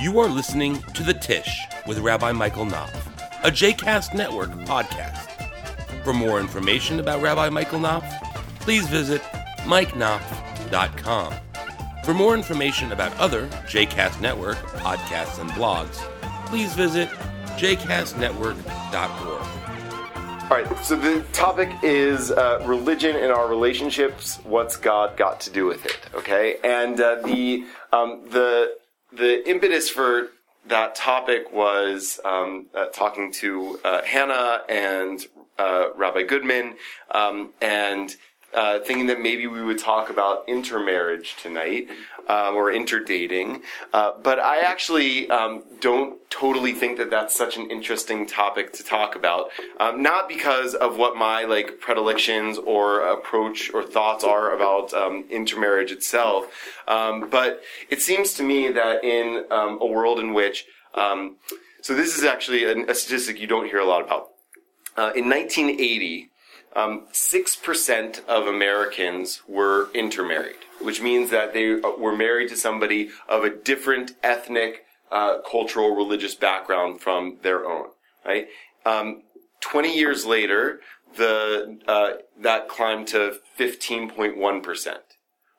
You are listening to The Tish with Rabbi Michael Knopf, a JCast Network podcast. For more information about Rabbi Michael Knopf, please visit mikeknopf.com. For more information about other JCast Network podcasts and blogs, please visit jcastnetwork.org. All right, so the topic is uh, religion and our relationships. What's God got to do with it? Okay, and uh, the um, the the impetus for that topic was um, uh, talking to uh, Hannah and uh, Rabbi Goodman, um, and uh, thinking that maybe we would talk about intermarriage tonight um, or interdating. Uh, but I actually um, don't totally think that that's such an interesting topic to talk about. Um, not because of what my like predilections or approach or thoughts are about um, intermarriage itself, um, but it seems to me that in um, a world in which so this is actually a, a statistic you don't hear a lot about. Uh, in 1980, um, 6% of Americans were intermarried, which means that they uh, were married to somebody of a different ethnic, uh, cultural, religious background from their own, right? Um, 20 years later, the, uh, that climbed to 15.1%.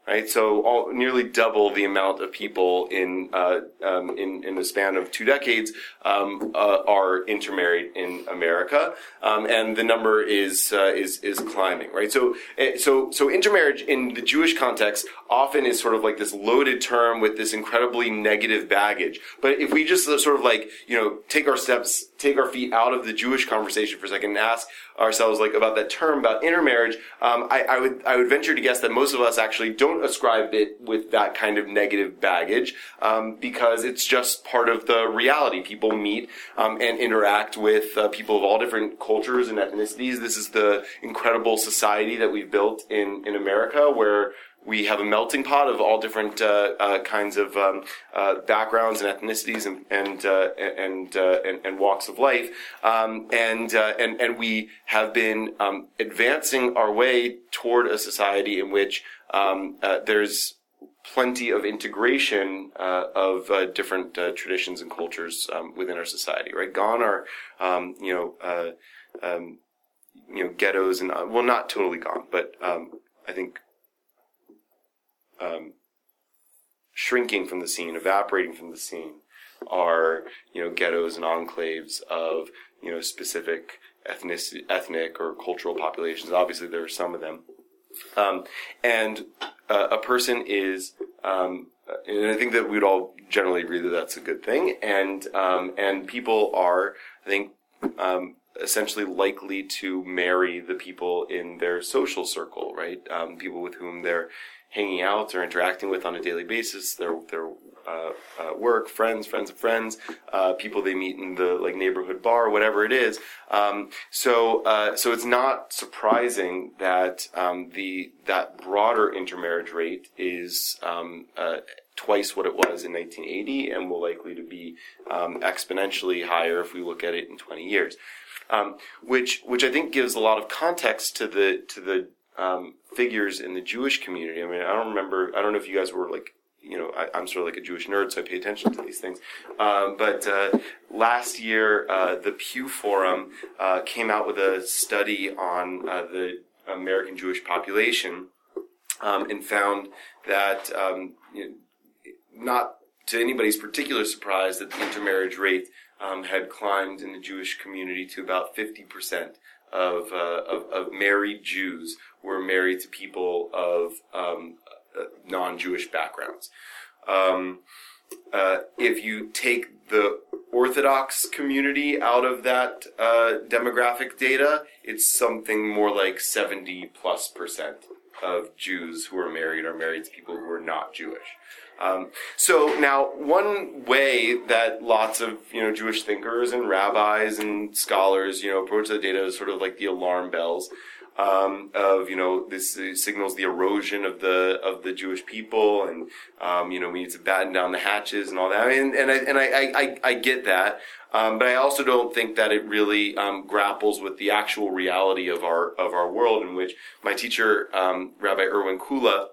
Right, so all, nearly double the amount of people in uh, um, in in the span of two decades um, uh, are intermarried in America, um, and the number is uh, is is climbing. Right, so eh, so so intermarriage in the Jewish context often is sort of like this loaded term with this incredibly negative baggage. But if we just sort of like you know take our steps, take our feet out of the Jewish conversation for a second, and ask ourselves like about that term about intermarriage, um, I, I, would I would venture to guess that most of us actually don't ascribe it with that kind of negative baggage um, because it's just part of the reality. People meet um, and interact with uh, people of all different cultures and ethnicities. This is the incredible society that we've built in in America where we have a melting pot of all different uh, uh, kinds of um, uh, backgrounds and ethnicities and and uh, and, uh, and, and walks of life, um, and uh, and and we have been um, advancing our way toward a society in which um, there's plenty of integration of different traditions and cultures um, within our society. Right, gone are um, you know you know ghettos and well not totally gone, but I think um, shrinking from the scene, evaporating from the scene, are you know ghettos and enclaves of you know specific ethnic, ethnic or cultural populations. Obviously, there are some of them, um, and uh, a person is. Um, and I think that we'd all generally agree that that's a good thing, and um, and people are, I think, um, essentially likely to marry the people in their social circle, right? Um, people with whom they're hanging out or interacting with on a daily basis, their their uh, uh, work, friends, friends of friends, uh, people they meet in the like neighborhood bar, whatever it is. Um, so uh, so it's not surprising that um, the that broader intermarriage rate is um, uh, twice what it was in 1980, and will likely to be um, exponentially higher if we look at it in 20 years. Um, which which I think gives a lot of context to the to the um, figures in the Jewish community. I mean, I don't remember. I don't know if you guys were like, you know, I, am sort of like a Jewish nerd, so I pay attention to these things. Um, but uh, last year, uh, the Pew Forum uh, came out with a study on uh, the American Jewish population um, and found that um, you know, not to anybody's particular surprise that the intermarriage rate um, had climbed in the Jewish community to about 50 percent of, uh, of, of married Jews were married to people of um, uh, non-Jewish backgrounds. Um, uh, if you take the Orthodox community out of that uh, demographic data, it's something more like 70 plus percent of Jews who are married are married to people who are not Jewish. Um, so now, one way that lots of you know Jewish thinkers and rabbis and scholars you know approach the data is sort of like the alarm bells um, of you know this signals the erosion of the of the Jewish people, and um, you know we need to batten down the hatches and all that. Mean, and I and I I, I get that. Um, but I also don't think that it really um, grapples with the actual reality of our of our world, in which my teacher, um, Rabbi Irwin Kula,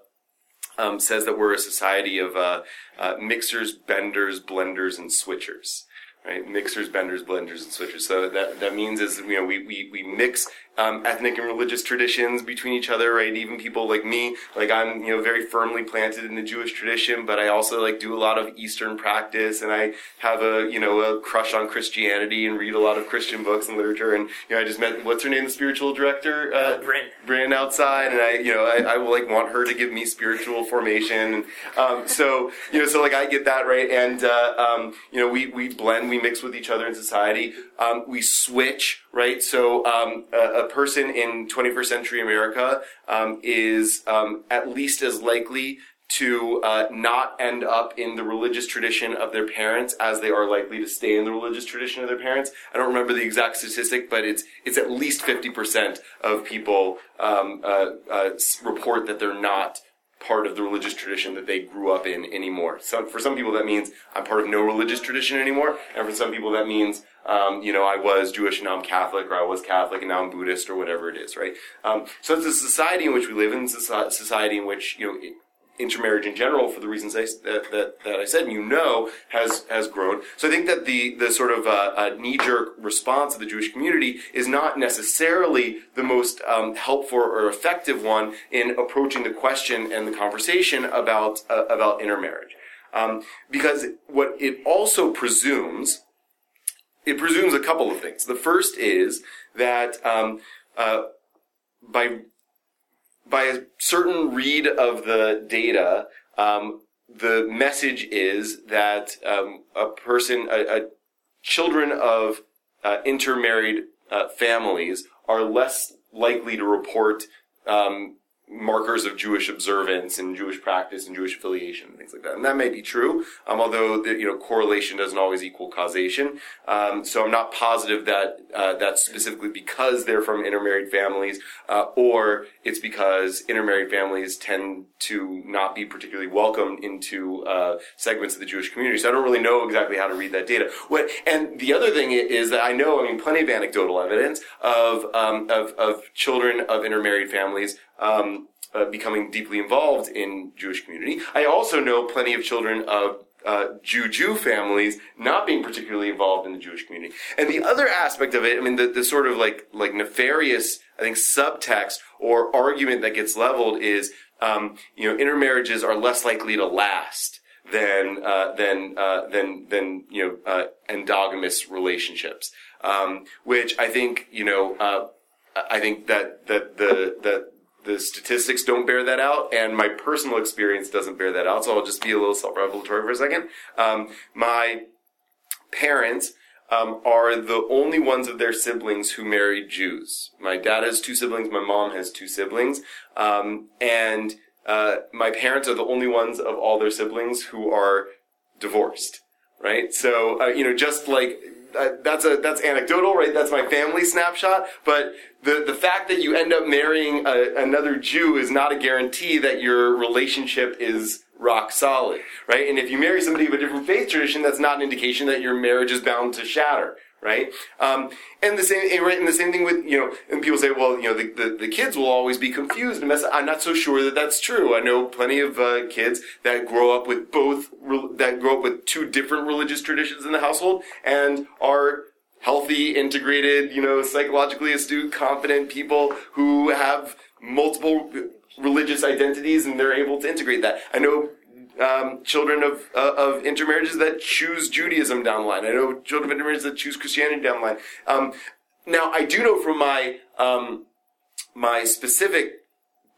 um, says that we're a society of uh, uh, mixers, benders, blenders, and switchers. Right, mixers, benders, blenders, and switchers. So that that means is you know we we, we mix um, ethnic and religious traditions between each other, right? Even people like me, like I'm, you know, very firmly planted in the Jewish tradition, but I also like do a lot of Eastern practice, and I have a, you know, a crush on Christianity and read a lot of Christian books and literature. And you know, I just met what's her name, the spiritual director, uh, Bryn. Bryn outside, and I, you know, I, I will like want her to give me spiritual formation. Um, so you know, so like I get that right, and uh, um, you know, we we blend, we mix with each other in society. Um, we switch, right? So um, a, a person in 21st century America um, is um, at least as likely to uh, not end up in the religious tradition of their parents as they are likely to stay in the religious tradition of their parents. I don't remember the exact statistic, but it's it's at least 50% of people um, uh, uh, report that they're not part of the religious tradition that they grew up in anymore. So for some people that means I'm part of no religious tradition anymore, and for some people that means um, you know I was Jewish and now I'm Catholic, or I was Catholic and now I'm Buddhist, or whatever it is, right? Um, so it's a society in which we live in, society in which you know. Intermarriage in general, for the reasons I, that, that, that I said, and you know, has has grown. So I think that the the sort of uh, uh, knee jerk response of the Jewish community is not necessarily the most um, helpful or effective one in approaching the question and the conversation about uh, about intermarriage, um, because what it also presumes. It presumes a couple of things. The first is that um, uh, by by a certain read of the data, um, the message is that um, a person, a, a children of uh, intermarried uh, families are less likely to report um, markers of Jewish observance and Jewish practice and Jewish affiliation and things like that. And that may be true, um, although the, you know correlation doesn't always equal causation. Um, so I'm not positive that uh, that's specifically because they're from intermarried families, uh, or it's because intermarried families tend to not be particularly welcomed into uh, segments of the Jewish community. So I don't really know exactly how to read that data. What and the other thing is that I know, I mean, plenty of anecdotal evidence of um, of, of children of intermarried families um, uh, becoming deeply involved in Jewish community. I also know plenty of children of uh, Jew Jew families not being particularly involved in the Jewish community. And the other aspect of it, I mean, the, the sort of like like nefarious, I think, subtext or argument that gets leveled is, um, you know, intermarriages are less likely to last than uh, than uh, than than you know uh, endogamous relationships, um, which I think you know uh, I think that that the that the statistics don't bear that out, and my personal experience doesn't bear that out. So I'll just be a little self-revelatory for a second. Um, my parents um, are the only ones of their siblings who married Jews. My dad has two siblings. My mom has two siblings, um, and uh, my parents are the only ones of all their siblings who are divorced. Right. So uh, you know, just like that's a that's anecdotal, right? That's my family snapshot. But the the fact that you end up marrying a, another Jew is not a guarantee that your relationship is rock solid, right? And if you marry somebody of a different faith tradition, that's not an indication that your marriage is bound to shatter, right? Um, and the same, right? And the same thing with you know, and people say, well, you know, the, the, the kids will always be confused and mess. I'm not so sure that that's true. I know plenty of uh, kids that grow up with both that grow up with two different religious traditions in the household and are healthy, integrated, you know, psychologically astute, confident people who have multiple religious identities and they're able to integrate that. I know um, children of uh, of intermarriages that choose Judaism down the line. I know children of intermarriages that choose Christianity down the line. Um, now, I do know from my um, my specific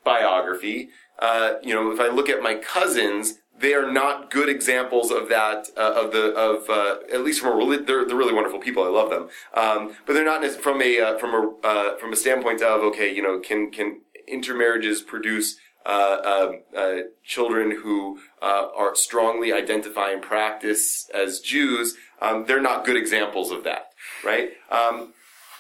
biography, uh, you know, if I look at my cousins, they are not good examples of that uh, of the of uh, at least from a they're, they're really wonderful people I love them um, but they're not from a uh, from a uh, from a standpoint of okay you know can can intermarriages produce uh, uh, children who uh, are strongly identify and practice as Jews, um, they're not good examples of that, right? Um,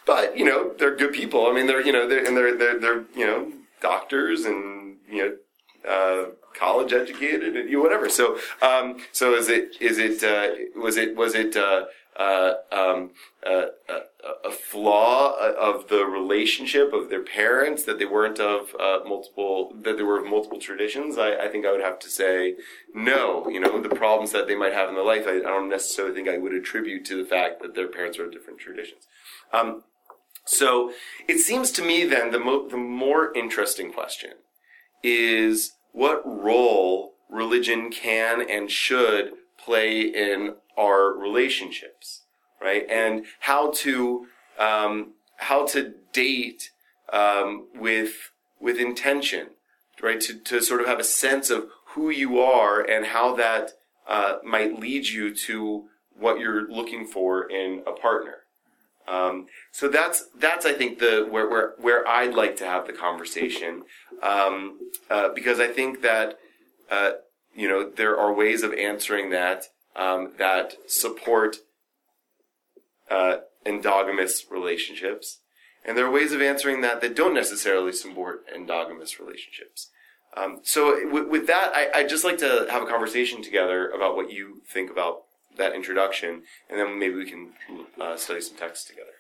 but you know, they're good people. I mean, they're you know, they're and they're they're, they're you know doctors and you know uh, college educated and you know, whatever. So um, so is it is it uh, was it was it uh, um, uh, a, flaw of the relationship of their parents that they weren't of uh, multiple that they were of multiple traditions. I, I, think I would have to say no. You know, the problems that they might have in their life, I, I don't necessarily think I would attribute to the fact that their parents are of different traditions. Um, so it seems to me then the mo- the more interesting question is what role religion can and should play in our relationships, right? And how to um, how to date um, with with intention, right? To to sort of have a sense of who you are and how that uh, might lead you to what you're looking for in a partner. Um, so that's that's I think the where where where I'd like to have the conversation um, uh, because I think that uh, you know there are ways of answering that um, that support uh, endogamous relationships, and there are ways of answering that that don't necessarily support endogamous relationships. Um, so with, that, I, I'd just like to have a conversation together about what you think about that introduction, and then maybe we can uh, study some text together.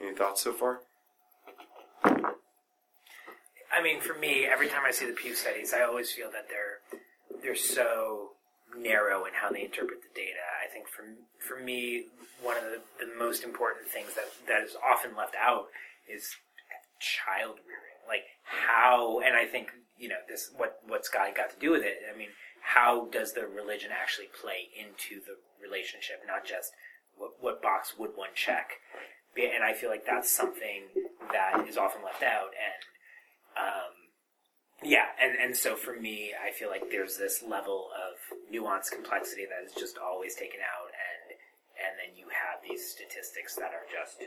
Any thoughts so far? I mean, for me, every time I see the Pew studies, I always feel that they're they're so narrow in how they interpret the data. I think for for me, one of the, the most important things that that is often left out is child rearing. Like how, and I think you know this what what's God got to do with it. I mean, how does the religion actually play into the relationship, not just what, what box would one check? And I feel like that's something that is often left out, and um, yeah, and, and so for me, I feel like there's this level of nuance complexity that is just always taken out, and and then you have these statistics that are just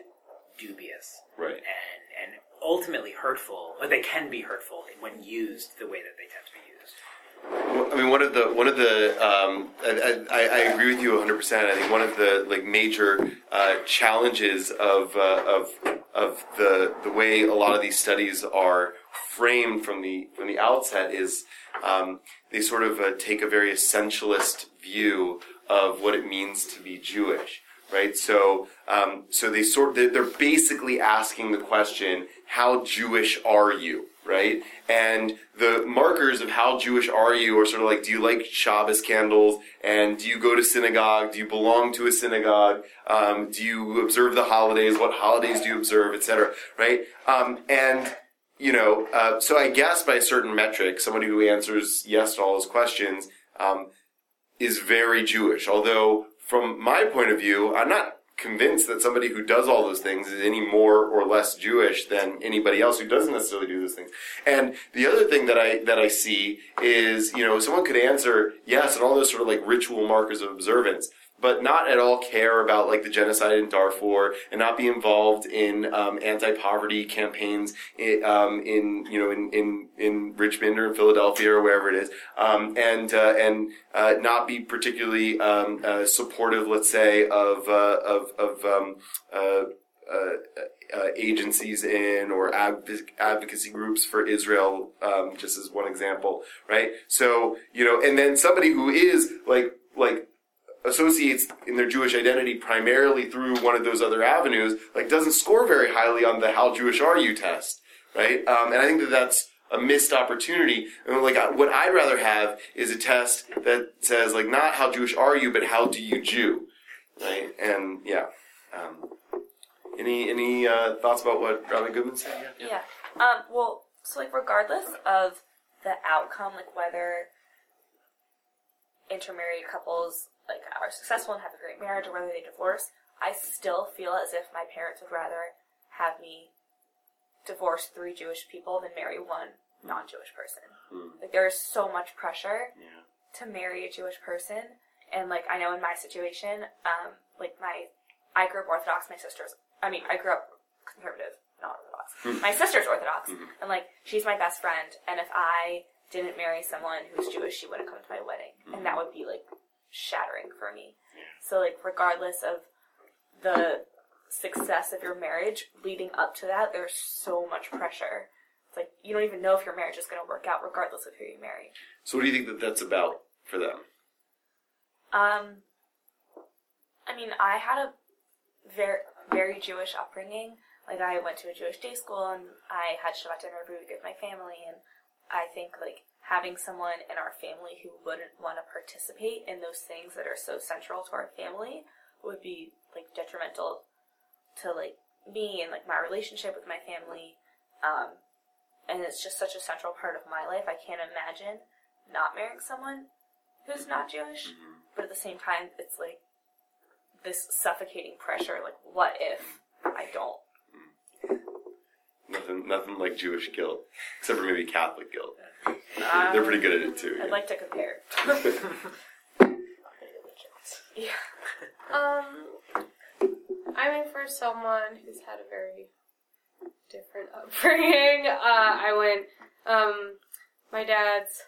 dubious, right? And and ultimately hurtful. Or they can be hurtful when used the way that they tend to be used. I mean, one of the one of the um, I, I, I, agree with you 100. percent I think one of the like major uh, challenges of uh, of of the the way a lot of these studies are framed from the from the outset is um, they sort of uh, take a very essentialist view of what it means to be Jewish, right? So um, so they sort they're basically asking the question, how Jewish are you? right? And the markers of how Jewish are you are sort of like, do you like Shabbos candles? And do you go to synagogue? Do you belong to a synagogue? Um, do you observe the holidays? What holidays do you observe, etc. Right? Um, and you know, uh, so I guess by a certain metric, somebody who answers yes to all those questions um, is very Jewish. Although, from my point of view, I'm not convinced that somebody who does all those things is any more or less Jewish than anybody else who doesn't necessarily do those things. And the other thing that I that I see is, you know, someone could answer yes and all those sort of like ritual markers of observance but not at all care about like the genocide in Darfur and not be involved in um, anti-poverty campaigns in, um, in you know in, in in Richmond or in Philadelphia or wherever it is, um, and uh, and uh, not be particularly um, uh, supportive, let's say, of uh, of of um, uh, uh, agencies in or advocacy groups for Israel, um, just as one example, right? So you know, and then somebody who is like like associates in their Jewish identity primarily through one of those other avenues, like doesn't score very highly on the "How Jewish Are You?" test, right? Um, and I think that that's a missed opportunity. And like what I'd rather have is a test that says like not "How Jewish are you?" but "How do you Jew?" Right? And yeah. Um, any any uh, thoughts about what Rabbi Goodman said? Yeah. yeah. Um, well, so like regardless of the outcome, like whether intermarried couples like are successful and have a great marriage or whether they divorce, I still feel as if my parents would rather have me divorce three Jewish people than marry one non-Jewish person. Mm. Like there is so much pressure yeah. to marry a Jewish person, and like I know in my situation, um, like my I grew up Orthodox. My sister's, I mean, I grew up conservative, not Orthodox. Mm. My sister's Orthodox, mm-hmm. and like she's my best friend. And if I didn't marry someone who's Jewish, she wouldn't come to my wedding, mm-hmm. and that would be like shattering for me. So like regardless of the success of your marriage leading up to that, there's so much pressure. It's like you don't even know if your marriage is going to work out regardless of who you marry. So what do you think that that's about for them? Um, I mean, I had a very very Jewish upbringing. Like I went to a Jewish day school and I had Shabbat dinner every week with my family, and I think like having someone in our family who wouldn't want to participate in those things that are so central to our family would be like detrimental to like me and like my relationship with my family. Um, and it's just such a central part of my life. I can't imagine not marrying someone who's not Jewish, but at the same time, it's like this suffocating pressure. Like, what if I don't? Nothing, nothing like Jewish guilt, except for maybe Catholic guilt. Um, They're pretty good at it too. I'd like to compare. yeah. Um, I mean, for someone who's had a very different upbringing, uh, I went. Um, my dad's.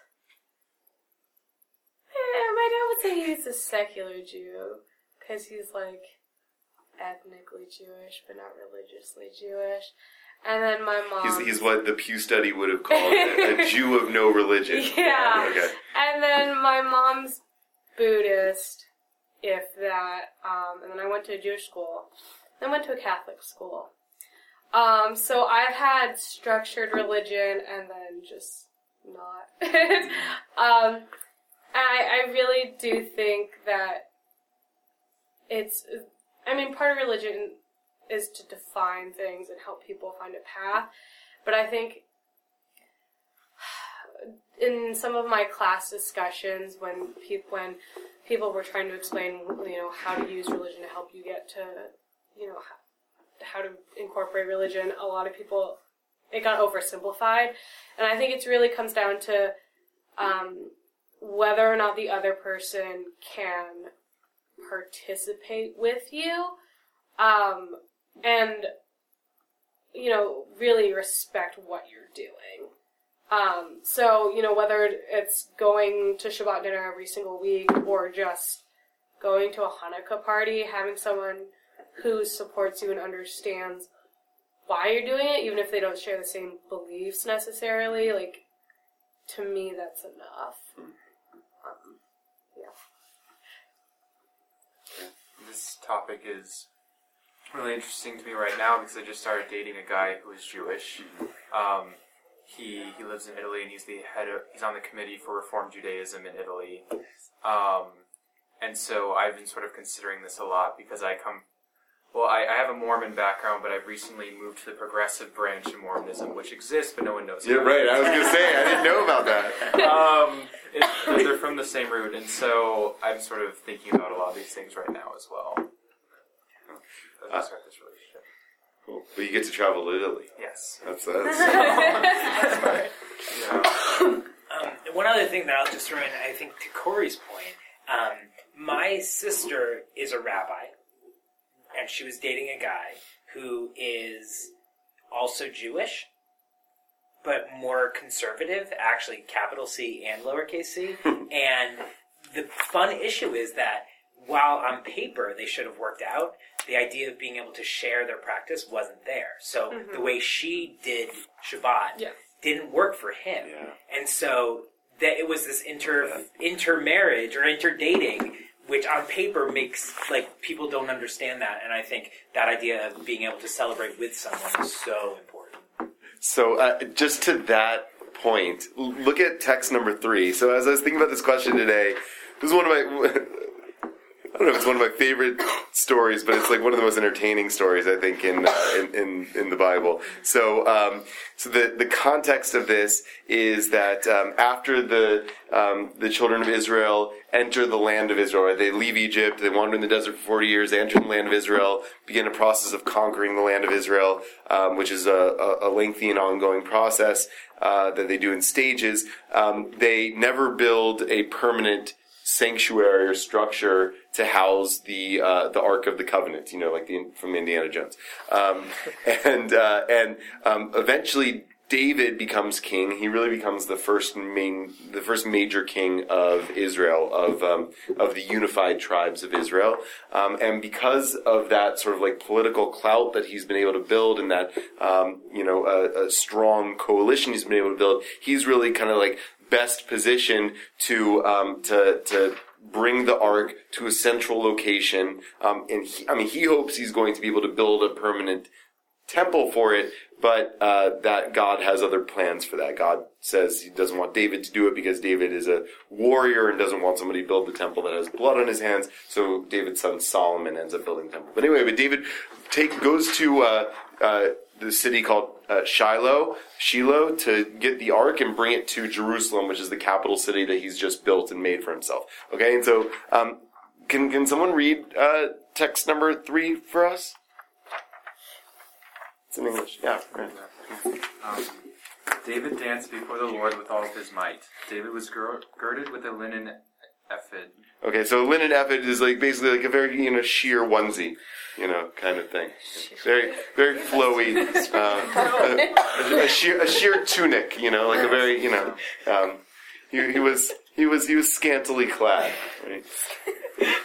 Eh, my dad would say he's a secular Jew because he's like ethnically Jewish but not religiously Jewish. And then my mom. He's, he's what the Pew Study would have called a, a Jew of no religion. Yeah. Okay. And then my mom's Buddhist, if that. Um, and then I went to a Jewish school. Then went to a Catholic school. Um, so I've had structured religion and then just not. um, I, I really do think that it's, I mean, part of religion is to define things and help people find a path. But I think in some of my class discussions when people when people were trying to explain you know how to use religion to help you get to you know how, to incorporate religion a lot of people it got oversimplified and i think it really comes down to um, whether or not the other person can participate with you um, and you know really respect what you're doing um, so, you know, whether it's going to Shabbat dinner every single week or just going to a Hanukkah party, having someone who supports you and understands why you're doing it, even if they don't share the same beliefs necessarily, like, to me, that's enough. Um, yeah. This topic is really interesting to me right now because I just started dating a guy who is Jewish. Um, he he lives in Italy and he's the head of he's on the committee for Reform Judaism in Italy. Um, and so I've been sort of considering this a lot because I come well, I, I have a Mormon background, but I've recently moved to the progressive branch of Mormonism, which exists, but no one knows Yeah, about. right. I was gonna say I didn't know about that. um, it, they're from the same root, and so I'm sort of thinking about a lot of these things right now as well. As I start this relationship. Cool. But you get to travel to Italy. Yes. That's that's. Yeah. Um, one other thing that I'll just throw in, I think to Corey's point, um, my sister is a rabbi, and she was dating a guy who is also Jewish, but more conservative, actually capital C and lowercase c. and the fun issue is that while on paper they should have worked out, the idea of being able to share their practice wasn't there. So the way she did Shabbat Yeah. didn't work for him. Yeah. And so that it was this inter intermarriage or interdating, which on paper makes like people don't understand that. And I think that idea of being able to celebrate with someone is so important. So, uh, just to that point, look at text number three. So, as I was thinking about this question today, this is one of my. I don't know if it's one of my favorite stories, but it's like one of the most entertaining stories I think in uh, in, in in the Bible. So, um, so the the context of this is that um, after the um, the children of Israel enter the land of Israel, right? they leave Egypt, they wander in the desert for forty years, they enter the land of Israel, begin a process of conquering the land of Israel, um, which is a, a, a lengthy and ongoing process uh, that they do in stages. Um, they never build a permanent sanctuary or structure to house the uh, the Ark of the Covenant, you know, like the from Indiana Jones, um, and uh, and um, eventually David becomes king. He really becomes the first main, the first major king of Israel, of um, of the unified tribes of Israel, um, and because of that sort of like political clout that he's been able to build, and that um, you know a, a strong coalition he's been able to build, he's really kind of like best positioned to um, to to bring the ark to a central location. Um, and he, I mean, he hopes he's going to be able to build a permanent temple for it, but uh, that God has other plans for that. God says he doesn't want David to do it because David is a warrior and doesn't want somebody to build the temple that has blood on his hands. So David's son Solomon ends up building the temple. But anyway, but David take goes to uh, uh, the city called uh, Shiloh, Shiloh, to get the ark and bring it to Jerusalem, which is the capital city that he's just built and made for himself. Okay, and so um, can can someone read uh, text number three for us? It's in English. Yeah. Right. Um, David danced before the Lord with all of his might. David was gir- girded with a linen ephod. Okay, so linen ephod is like basically like a very you know sheer onesie, you know, kind of thing. Very very flowy, uh, a, a sheer a sheer tunic, you know, like a very you know. Um, he, he was he was he was scantily clad. Right?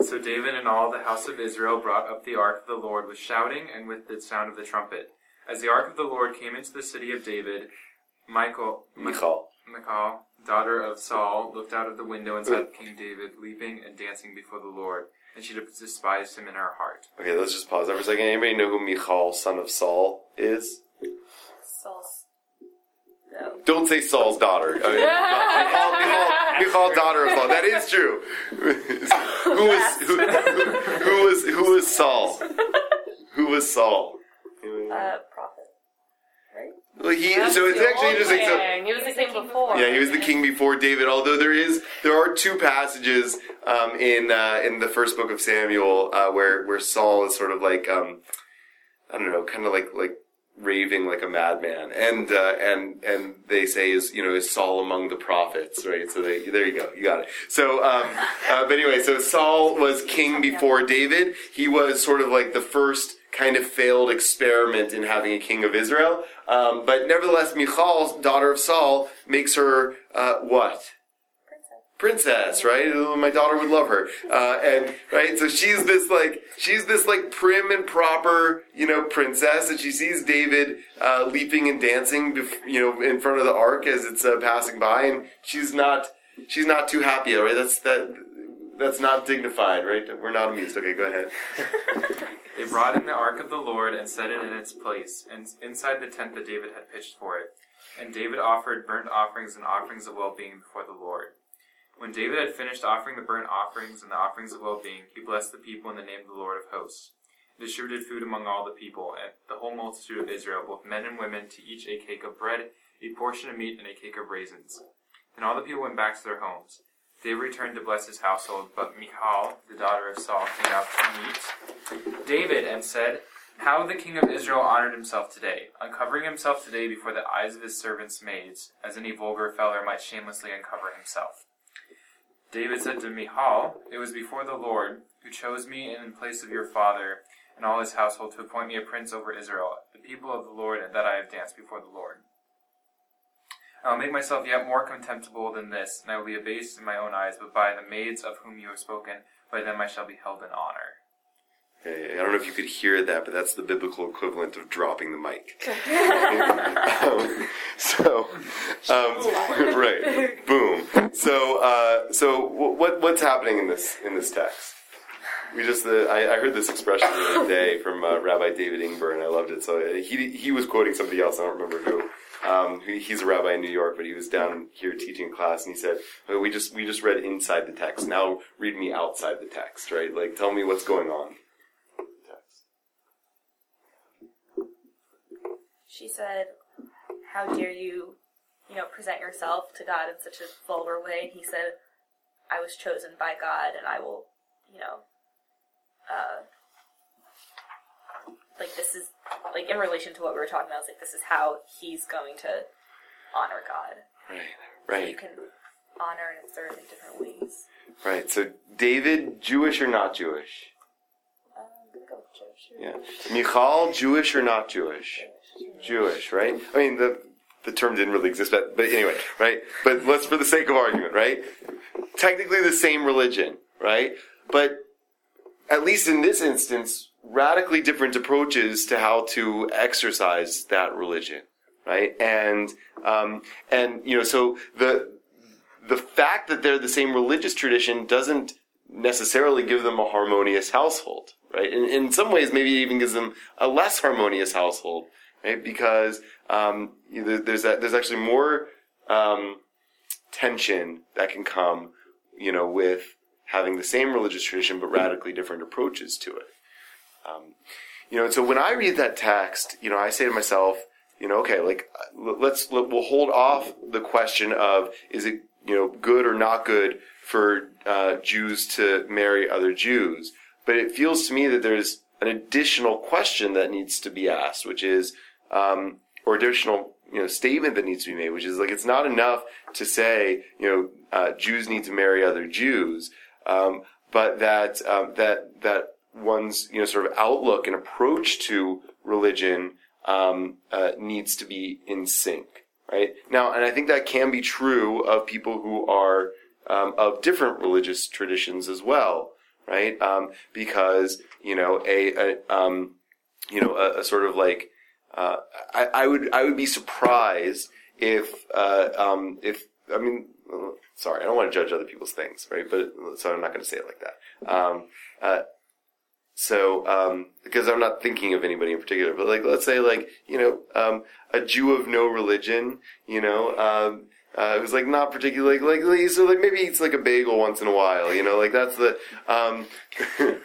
So David and all the house of Israel brought up the ark of the Lord with shouting and with the sound of the trumpet. As the ark of the Lord came into the city of David, Michael, Michal. Michal, daughter of Saul, looked out of the window and saw King David leaping and dancing before the Lord, and she despised him in her heart. Okay, let's just pause there for a second. Anybody know who Michal, son of Saul, is? Saul's. No. Don't say Saul's daughter. I mean, Michal, Michal, Michal, daughter of Saul. That is true. who was who, who, who was who was Saul? Who was Saul? Uh, he, so it's actually interesting. So, He was the same before. yeah, he was the king before David. Although there is, there are two passages um, in uh, in the first book of Samuel uh, where where Saul is sort of like um, I don't know, kind of like like raving like a madman, and uh, and and they say is you know is Saul among the prophets, right? So they, there you go, you got it. So, um, uh, but anyway, so Saul was king before David. He was sort of like the first kind of failed experiment in having a king of Israel. Um, but nevertheless, Michal, daughter of Saul, makes her uh, what? princess, Princess, right? My daughter would love her, uh, and right. So she's this like she's this like prim and proper, you know, princess, and she sees David uh, leaping and dancing, bef- you know, in front of the ark as it's uh, passing by, and she's not she's not too happy, right? That's that. That's not dignified, right? We're not amused. Okay, go ahead. They brought in the ark of the Lord and set it in its place, and inside the tent that David had pitched for it. And David offered burnt offerings and offerings of well being before the Lord. When David had finished offering the burnt offerings and the offerings of well being, he blessed the people in the name of the Lord of hosts, and distributed food among all the people, and the whole multitude of Israel, both men and women, to each a cake of bread, a portion of meat, and a cake of raisins. And all the people went back to their homes. David returned to bless his household, but Michal, the daughter of Saul, came out to meet David and said, How the king of Israel honored himself today, uncovering himself today before the eyes of his servants' maids, as any vulgar feller might shamelessly uncover himself. David said to Michal, It was before the Lord, who chose me in place of your father and all his household to appoint me a prince over Israel, the people of the Lord, and that I have danced before the Lord. I will make myself yet more contemptible than this, and I will be abased in my own eyes, but by the maids of whom you have spoken, by them I shall be held in honor. Okay, I don't know if you could hear that, but that's the biblical equivalent of dropping the mic. um, so, um, right, boom. So, uh, so what what's happening in this in this text? We just uh, I, I heard this expression the other day from uh, Rabbi David Ingber, and I loved it. So uh, he he was quoting somebody else. I don't remember who. Um, he's a rabbi in New York, but he was down here teaching class, and he said, "Oh, "We just we just read inside the text. Now read me outside the text, right? Like, tell me what's going on." She said, "How dare you, you know, present yourself to God in such a vulgar way?" And he said, "I was chosen by God, and I will, you know, uh, like this is like in relation to what we were talking about. It's like this is how he's going to honor God. Right, right. You can honor and serve in different ways. right. So David, Jewish or not Jewish? Uh, I'm gonna go with Yeah. Michal, Jewish or not Jewish? Jewish, right? I mean, the the term didn't really exist, but but anyway, right? But let's, for the sake of argument, right? Technically, the same religion, right? But at least in this instance, radically different approaches to how to exercise that religion, right? And um, and you know, so the the fact that they're the same religious tradition doesn't necessarily give them a harmonious household, right? In, in some ways, maybe it even gives them a less harmonious household, right? Because um, you know, there's that, there's actually more um, tension that can come, you know, with having the same religious tradition but radically different approaches to it. Um, you know, and so when I read that text, you know, I say to myself, you know, okay, like let's let, we'll hold off the question of is it you know good or not good for uh, Jews to marry other Jews, but it feels to me that there's an additional question that needs to be asked, which is, um, or additional you know statement that needs to be made, which is like it's not enough to say you know uh, Jews need to marry other Jews, um, but that um, that that one's you know sort of outlook and approach to religion um, uh, needs to be in sync, right? Now, and I think that can be true of people who are um, of different religious traditions as well, right? Um, because you know a, a um, you know a, a, sort of like uh, I, I, would I would be surprised if uh, um, if I mean sorry I don't want to judge other people's things, right? But so I'm not going to say it like that. So, um, because I'm not thinking of anybody in particular, but like, let's say like, you know, um, a Jew of no religion, you know, um, uh, who's like not particularly like, like, so like maybe eats like a bagel once in a while, you know, like that's the, um,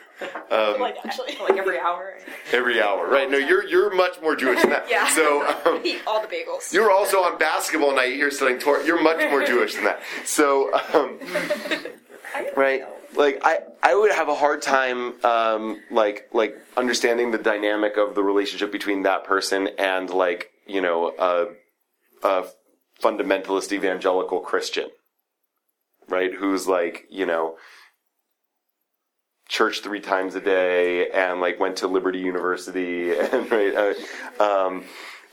um, like actually, like every hour. Every hour, right? No, you're you're much more Jewish than that. yeah. So um, eat all the bagels. You're also on basketball night here studying Torah. You're much more Jewish than that. So, um, right? Like I, I would have a hard time um, like like understanding the dynamic of the relationship between that person and like you know a, a fundamentalist evangelical Christian, right? Who's like you know church three times a day and like went to Liberty University and right. Uh, um,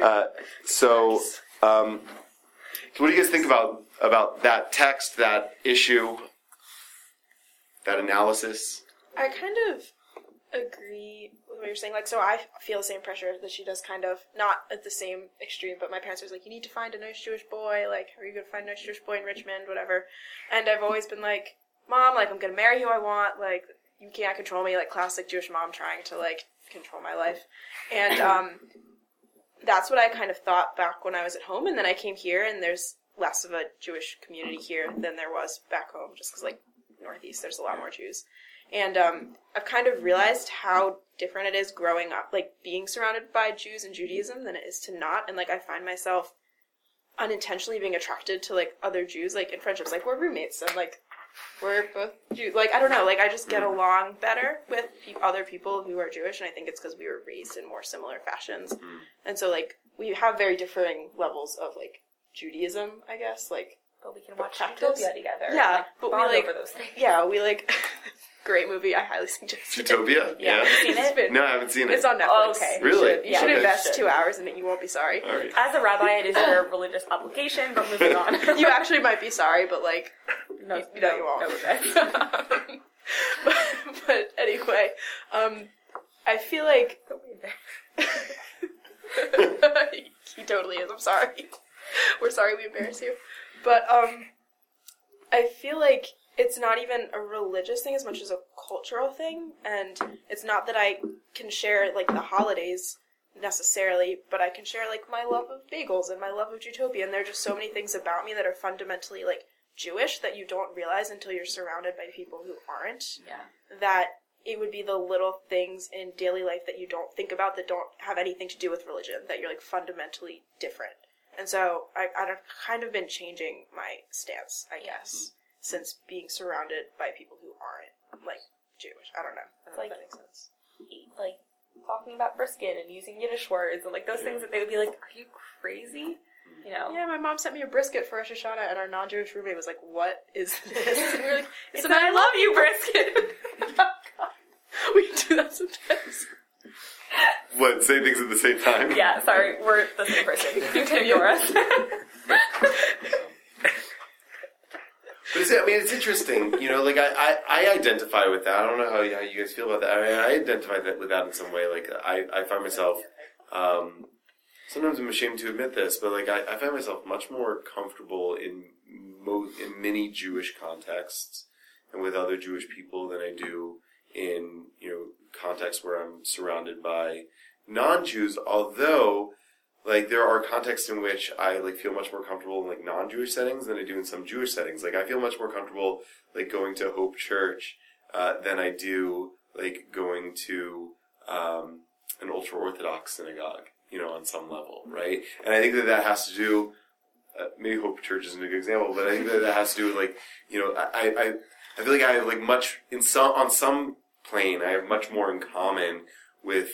uh, so, um, what do you guys think about about that text, that issue? That analysis? I kind of agree with what you're saying. Like, so I feel the same pressure that she does, kind of not at the same extreme. But my parents were like, "You need to find a nice Jewish boy. Like, are you gonna find a nice Jewish boy in Richmond, whatever?" And I've always been like, "Mom, like, I'm gonna marry who I want. Like, you can't control me." Like, classic Jewish mom trying to like control my life, and um, that's what I kind of thought back when I was at home. And then I came here, and there's less of a Jewish community here than there was back home, just because like Northeast, there's a lot more Jews. And um, I've kind of realized how different it is growing up, like being surrounded by Jews and Judaism than it is to not. And like I find myself unintentionally being attracted to like other Jews, like in friendships, like we're roommates and like we're both Jews. Like I don't know, like I just get along better with pe- other people who are Jewish, and I think it's because we were raised in more similar fashions. And so like we have very differing levels of like Judaism, I guess, like but we can watch practice. Utopia together. Yeah, and, like, but we like over those things. yeah, we like great movie. I highly suggest it. Utopia? Yeah, have you seen it? been- No, I haven't seen it. It's on Netflix. Oh, okay. You Really? should, you Yeah, should okay. invest two hours in it. You won't be sorry. All right. As a rabbi, it is your religious obligation, but moving on. You actually might be sorry, but like, no, you no, know you won't. no regrets. but, but anyway, um, I feel like he totally is. I'm sorry. We're sorry we embarrass you. But um, I feel like it's not even a religious thing as much as a cultural thing, and it's not that I can share like the holidays necessarily, but I can share like my love of bagels and my love of Utopia, and there are just so many things about me that are fundamentally like Jewish that you don't realize until you're surrounded by people who aren't. Yeah. that it would be the little things in daily life that you don't think about that don't have anything to do with religion that you're like fundamentally different and so I, i've kind of been changing my stance i guess since being surrounded by people who aren't like jewish. I don't know. I don't know Like- if that makes sense. like talking about brisket and using Yiddish words and like those things that they would be like, "Are you crazy?" You know. yeah my mom sent me a brisket for Rosh Hashanah, and our non-jewish roommate was like what is this? And we were like It's an an I love you brisket. Oh, we do that sometimes What, say things at the same time? yeah, sorry, we're the same person. You can ignore us. But it's, I mean, it's interesting. You know, like I, I, I identify with that. I don't know how, how you guys feel about that. I, mean, I identify that with that in some way. Like I, I find myself. Um, sometimes I'm ashamed to admit this, but like I, I find myself much more comfortable in mo- in many Jewish contexts and with other Jewish people than I do in you know contexts where I'm surrounded by non-Jews. Although, like there are contexts in which I like feel much more comfortable in like non-Jewish settings than I do in some Jewish settings. Like I feel much more comfortable like going to Hope Church uh, than I do like going to um, an ultra orthodox synagogue. You know, on some level, right? And I think that that has to do. Uh, maybe Hope Church isn't a good example, but I think that that has to do with like you know I I, I feel like I have like much in some on some plane I have much more in common with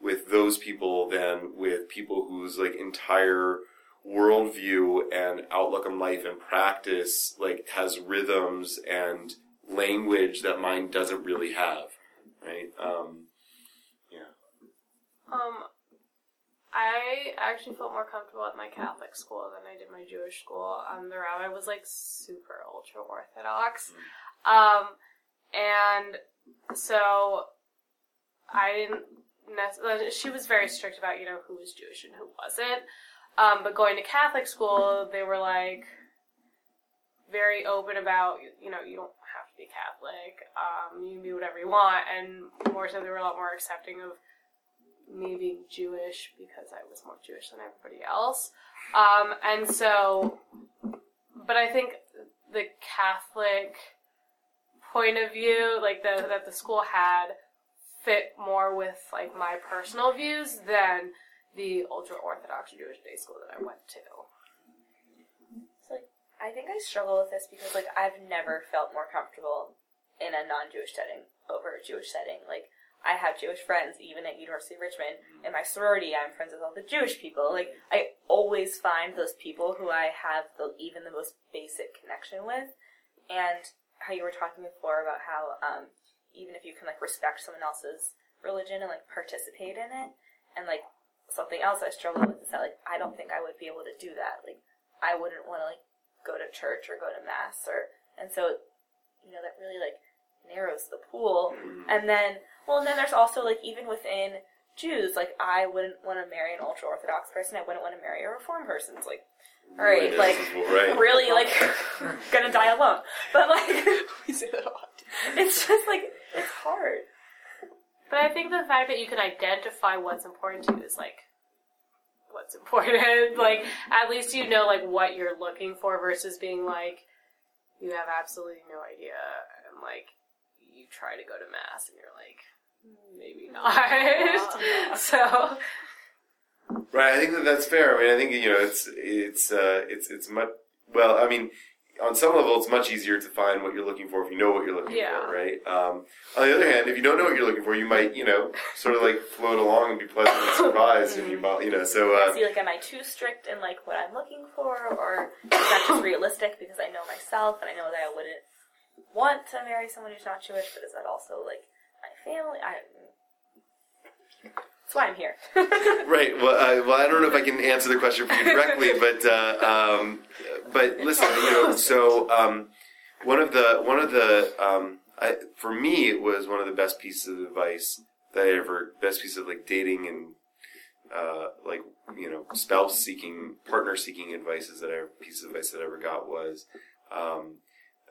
with those people than with people whose like entire worldview and outlook on life and practice like has rhythms and language that mine doesn't really have right um yeah Um, I actually felt more comfortable at my Catholic school than I did my Jewish school. Um, the rabbi was like super ultra orthodox. Um, and so I didn't she was very strict about, you know, who was Jewish and who wasn't. Um, but going to Catholic school, they were like very open about, you know, you don't have to be Catholic. Um, you can be whatever you want. And more so, they were a lot more accepting of me being Jewish because I was more Jewish than everybody else. Um, and so, but I think the Catholic point of view, like the, that the school had, fit more with like my personal views than the ultra orthodox Jewish day school that I went to. So, like, I think I struggle with this because, like, I've never felt more comfortable in a non-Jewish setting over a Jewish setting. Like, I have Jewish friends, even at University of Richmond. In my sorority, I'm friends with all the Jewish people. Like, I always find those people who I have the, even the most basic connection with. And how you were talking before about how, um, even if you can, like, respect someone else's religion and, like, participate in it, and, like, something else I struggle with is that, like, I don't think I would be able to do that. Like, I wouldn't want to, like, go to church or go to mass or, and so, you know, that really, like, narrows the pool. And then, well, and then there's also like even within Jews, like I wouldn't want to marry an ultra orthodox person. I wouldn't want to marry a reform person. It's like, right, like right really, like gonna die alone. But like, we say that a lot. it's just like it's hard. But I think the fact that you can identify what's important to you is like what's important. like at least you know like what you're looking for versus being like you have absolutely no idea and like you try to go to mass and you're like "Hmm, maybe not. so Right, I think that that's fair. I mean, I think you know, it's it's uh, it's it's much. Well, I mean, on some level, it's much easier to find what you're looking for if you know what you're looking Yeah. for, right? Um, on the other hand, if you don't know what you're looking for, you might, you know, sort of like float along and be pleasantly surprised, and you, you know. So, uh, See, like, am I too strict in like what I'm looking for, or is that just realistic because I know myself and I know that I wouldn't want to marry someone who's not Jewish, but is that also like my family? I. That's why I'm here. right. Well, uh, well, I don't know if I can answer the question for you directly, but uh, um, but listen, you know, so um, one of the one of the um, I, for me, it was one of the best pieces of advice that I ever best piece of like dating and uh, like you know spouse seeking partner seeking advices that I piece of advice that I ever got was um,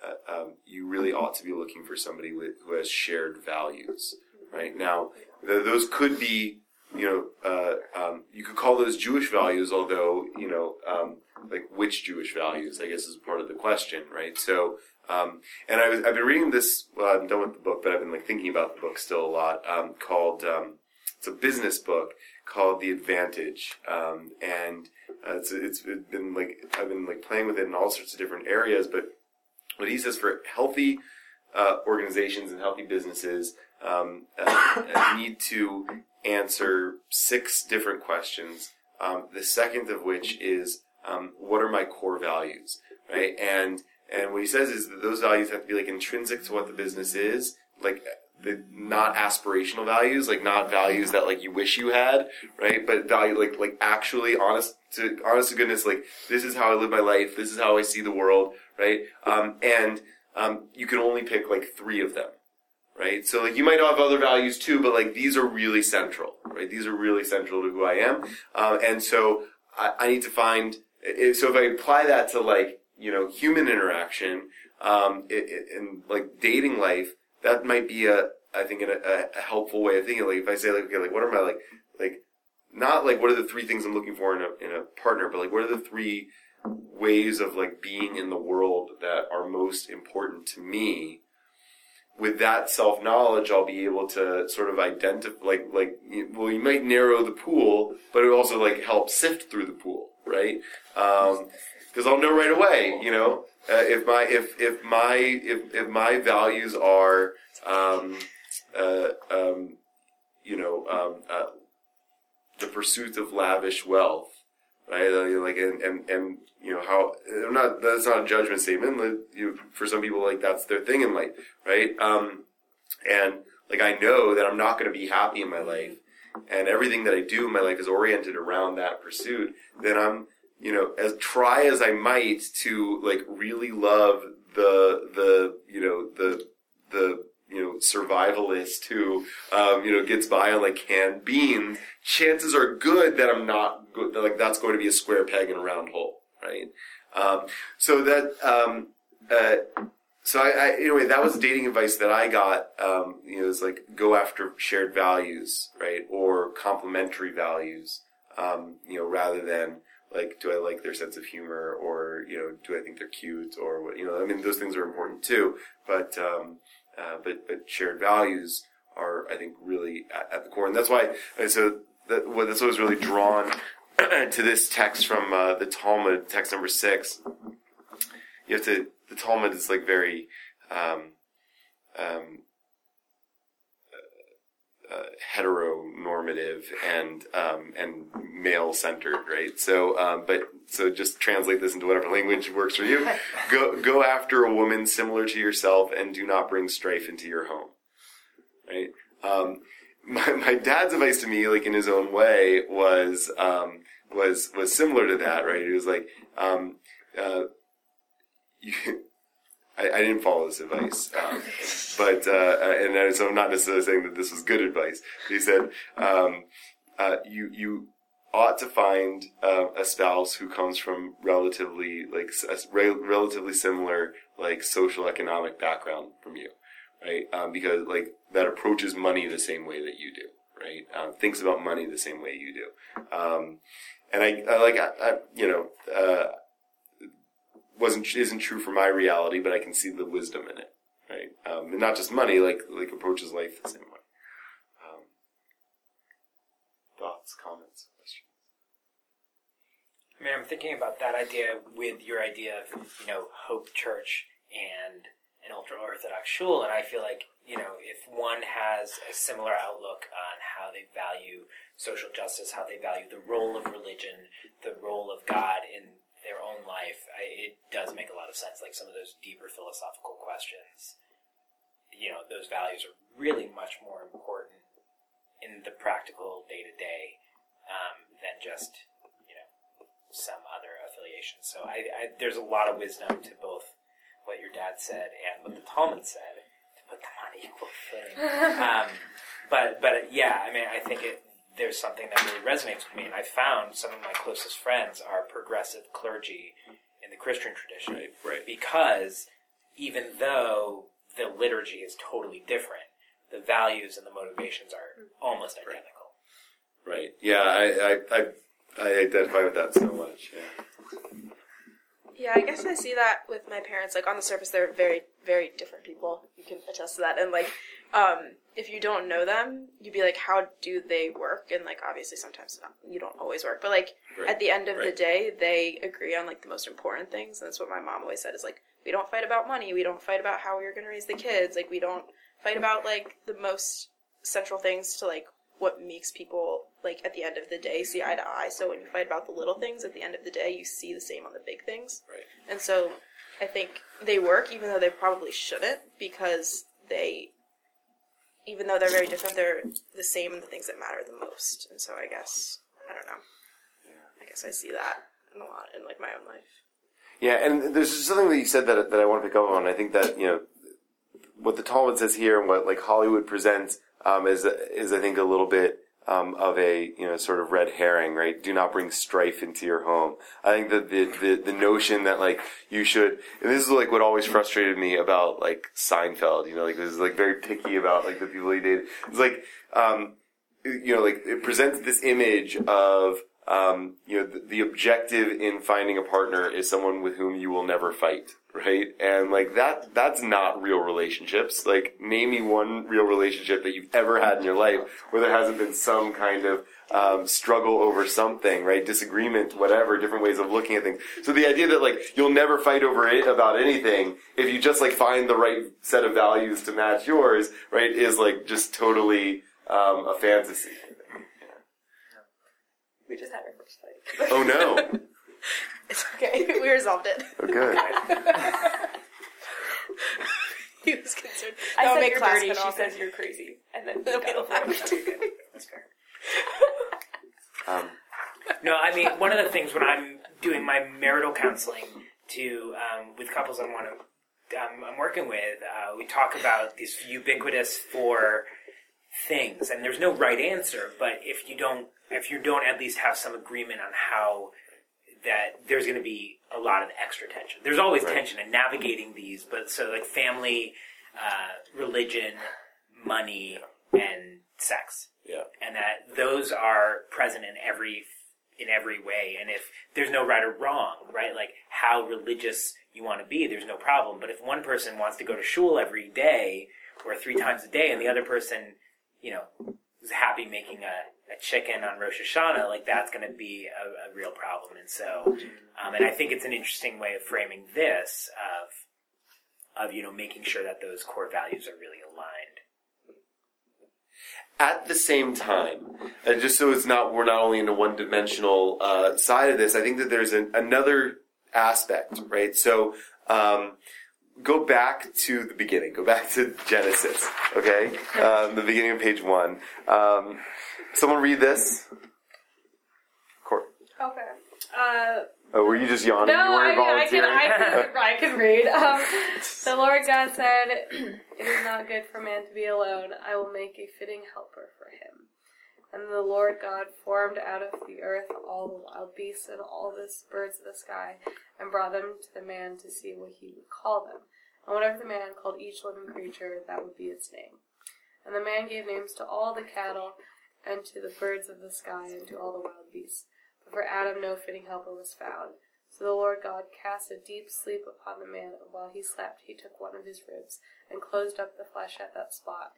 uh, um, you really ought to be looking for somebody with, who has shared values right now th- those could be you know uh, um, you could call those Jewish values although you know um, like which Jewish values I guess is part of the question right so um, and I was, I've been reading this. Well, I'm done with the book, but I've been like thinking about the book still a lot. Um, called um, it's a business book called The Advantage, um, and uh, it's it's been like I've been like playing with it in all sorts of different areas. But what he says for healthy uh, organizations and healthy businesses um, uh, need to answer six different questions. Um, the second of which is um, what are my core values, right? And and what he says is that those values have to be like intrinsic to what the business is, like the not aspirational values, like not values that like you wish you had, right? But value like like actually honest to honest to goodness, like this is how I live my life, this is how I see the world, right? Um, and um, you can only pick like three of them, right? So like you might have other values too, but like these are really central, right? These are really central to who I am, um, and so I, I need to find. If, so if I apply that to like you know human interaction, um, it, it, and like dating life, that might be a I think a, a, helpful way of thinking. Like if I say like okay, like what are my like like not like what are the three things I'm looking for in a in a partner, but like what are the three ways of like being in the world that are most important to me with that self knowledge, I'll be able to sort of identify, like, like, well, you might narrow the pool, but it also like help sift through the pool, right? Um, because I'll know right away, you know, uh, if my if if my if if my values are, um, uh, um, you know, um, uh, the pursuit of lavish wealth, right? Like and and and you know how I'm not that's not a judgment statement. Like, you for some people like that's their thing in life, right? Um, and like I know that I'm not going to be happy in my life, and everything that I do in my life is oriented around that pursuit. Then I'm you know as try as I might to like really love the the you know the the you know survivalist who um, you know gets by on like canned beans. Chances are good that I'm not. That, like that's going to be a square peg in a round hole, right? Um, so that um, uh, so I, I anyway that was dating advice that I got. Um, you know, it's like go after shared values, right, or complementary values. Um, you know, rather than like do I like their sense of humor or you know do I think they're cute or what you know I mean those things are important too, but um, uh, but but shared values are I think really at, at the core, and that's why. So that what that's what was really drawn to this text from uh, the Talmud, text number six. You have to the Talmud is like very um, um, uh, heteronormative and um, and male centered, right? So, um, but so just translate this into whatever language works for you. Go go after a woman similar to yourself, and do not bring strife into your home, right? Um, my, my dad's advice to me, like in his own way, was um, was was similar to that, right? It was like, um, uh, you, I, I didn't follow this advice, um, but uh, and then- so I'm not necessarily saying that this was good advice. He said, um, uh, you you ought to find uh, a spouse who comes from relatively like a re- relatively similar like social economic background from you, right? Um, because like that approaches money the same way that you do, right? Um, thinks about money the same way you do, um, and I, I like I, I you know. Uh, wasn't isn't true for my reality, but I can see the wisdom in it, right? Um, and not just money, like like approaches life the same way. Um, thoughts, comments, questions. I mean, I'm thinking about that idea with your idea of, you know, Hope Church and an ultra Orthodox shul, and I feel like, you know, if one has a similar outlook on how they value social justice, how they value the role of religion, the role of God in their own life, I, it does make a lot of sense. Like some of those deeper philosophical questions, you know, those values are really much more important in the practical day to day than just, you know, some other affiliation. So I, I, there's a lot of wisdom to both what your dad said and what the Talmud said to put them on equal footing. um, but but yeah, I mean, I think it. There's something that really resonates with me, and I found some of my closest friends are progressive clergy in the Christian tradition, Right, right. because even though the liturgy is totally different, the values and the motivations are almost identical. Right. Yeah, I I, I, I identify with that so much. Yeah. Yeah, I guess I see that with my parents. Like on the surface, they're very, very different people. You can attest to that. And like, um, if you don't know them, you'd be like, how do they work? And like, obviously, sometimes not, you don't always work. But like, Right, at the end of the day, they agree on like the most important things. And that's what my mom always said: is like, we don't fight about money. We don't fight about how we're going to raise the kids. Like, we don't fight about like the most central things to like what makes people like at the end of the day see eye to eye. So when you fight about the little things, at the end of the day, you see the same on the big things. Right. And so I think they work even though they probably shouldn't because they even though they're very different, they're the same in the things that matter the most. And so I guess I don't know. I guess I see that in a lot in like my own life. Yeah, and there's just something that you said that that I want to pick up on. I think that you know what the Talmud says here and what like Hollywood presents um, is is I think a little bit um, of a you know sort of red herring, right? Do not bring strife into your home. I think that the, the the notion that like you should, and this is like what always frustrated me about like Seinfeld. You know, like this is like very picky about like the people he dated. It's like um, you know, like it presents this image of um, you know the, the objective in finding a partner is someone with whom you will never fight, right? And like that that's not real relationships. Like name me one real relationship that you've ever had in your life where there hasn't been some kind of um, struggle over something, right? Disagreement, whatever, different ways of looking at things. So the idea that like you'll never fight over it about anything if you just like find the right set of values to match yours, right, is like just totally um, a fantasy. We just had our first fight. Oh no! It's okay. We resolved it. Oh, good. He was concerned. I That would said make you're class dirty. cut She off. says you're crazy, and then Okay, we got over laughed. it. That's fair. Um, No, I mean one of the things when I'm doing my marital counseling to um, with couples I want to um, I'm working with, uh, we talk about these ubiquitous four things, and there's no right answer. But if you don't, if you don't at least have some agreement on how that there's going to be a lot of extra tension. There's always Right. tension in navigating these, but so like family, uh, religion, money, and sex yeah. and that those are present in every in every way and if there's no right or wrong right like how religious you want to be there's no problem but if one person wants to go to shul every day or three times a day and the other person you know is happy making a, a chicken on Rosh Hashanah like that's going to be a, a real problem and so um, and I think it's an interesting way of framing this of of you know making sure that those core values are really aligned At the same time, uh, just so it's not we're not only in a one dimensional uh, side of this, I think that there's an, another aspect, right? So um, go back to the beginning. Go back to Genesis, okay? Um, the beginning of page one. Um, someone read this. Cor- Okay. Uh, Oh, were you just yawning? no, I, I can. I can, I can read. Um, the Lord God said, "It is not good for man to be alone. I will make a fitting helper for him." And the Lord God formed out of the earth all the wild beasts and all the birds of the sky, and brought them to the man to see what he would call them. And whatever the man called each living creature, that would be its name. And the man gave names to all the cattle, and to the birds of the sky, and to all the wild beasts. But for Adam no fitting helper was found. So the Lord God cast a deep sleep upon the man, and while he slept, he took one of his ribs, and closed up the flesh at that spot.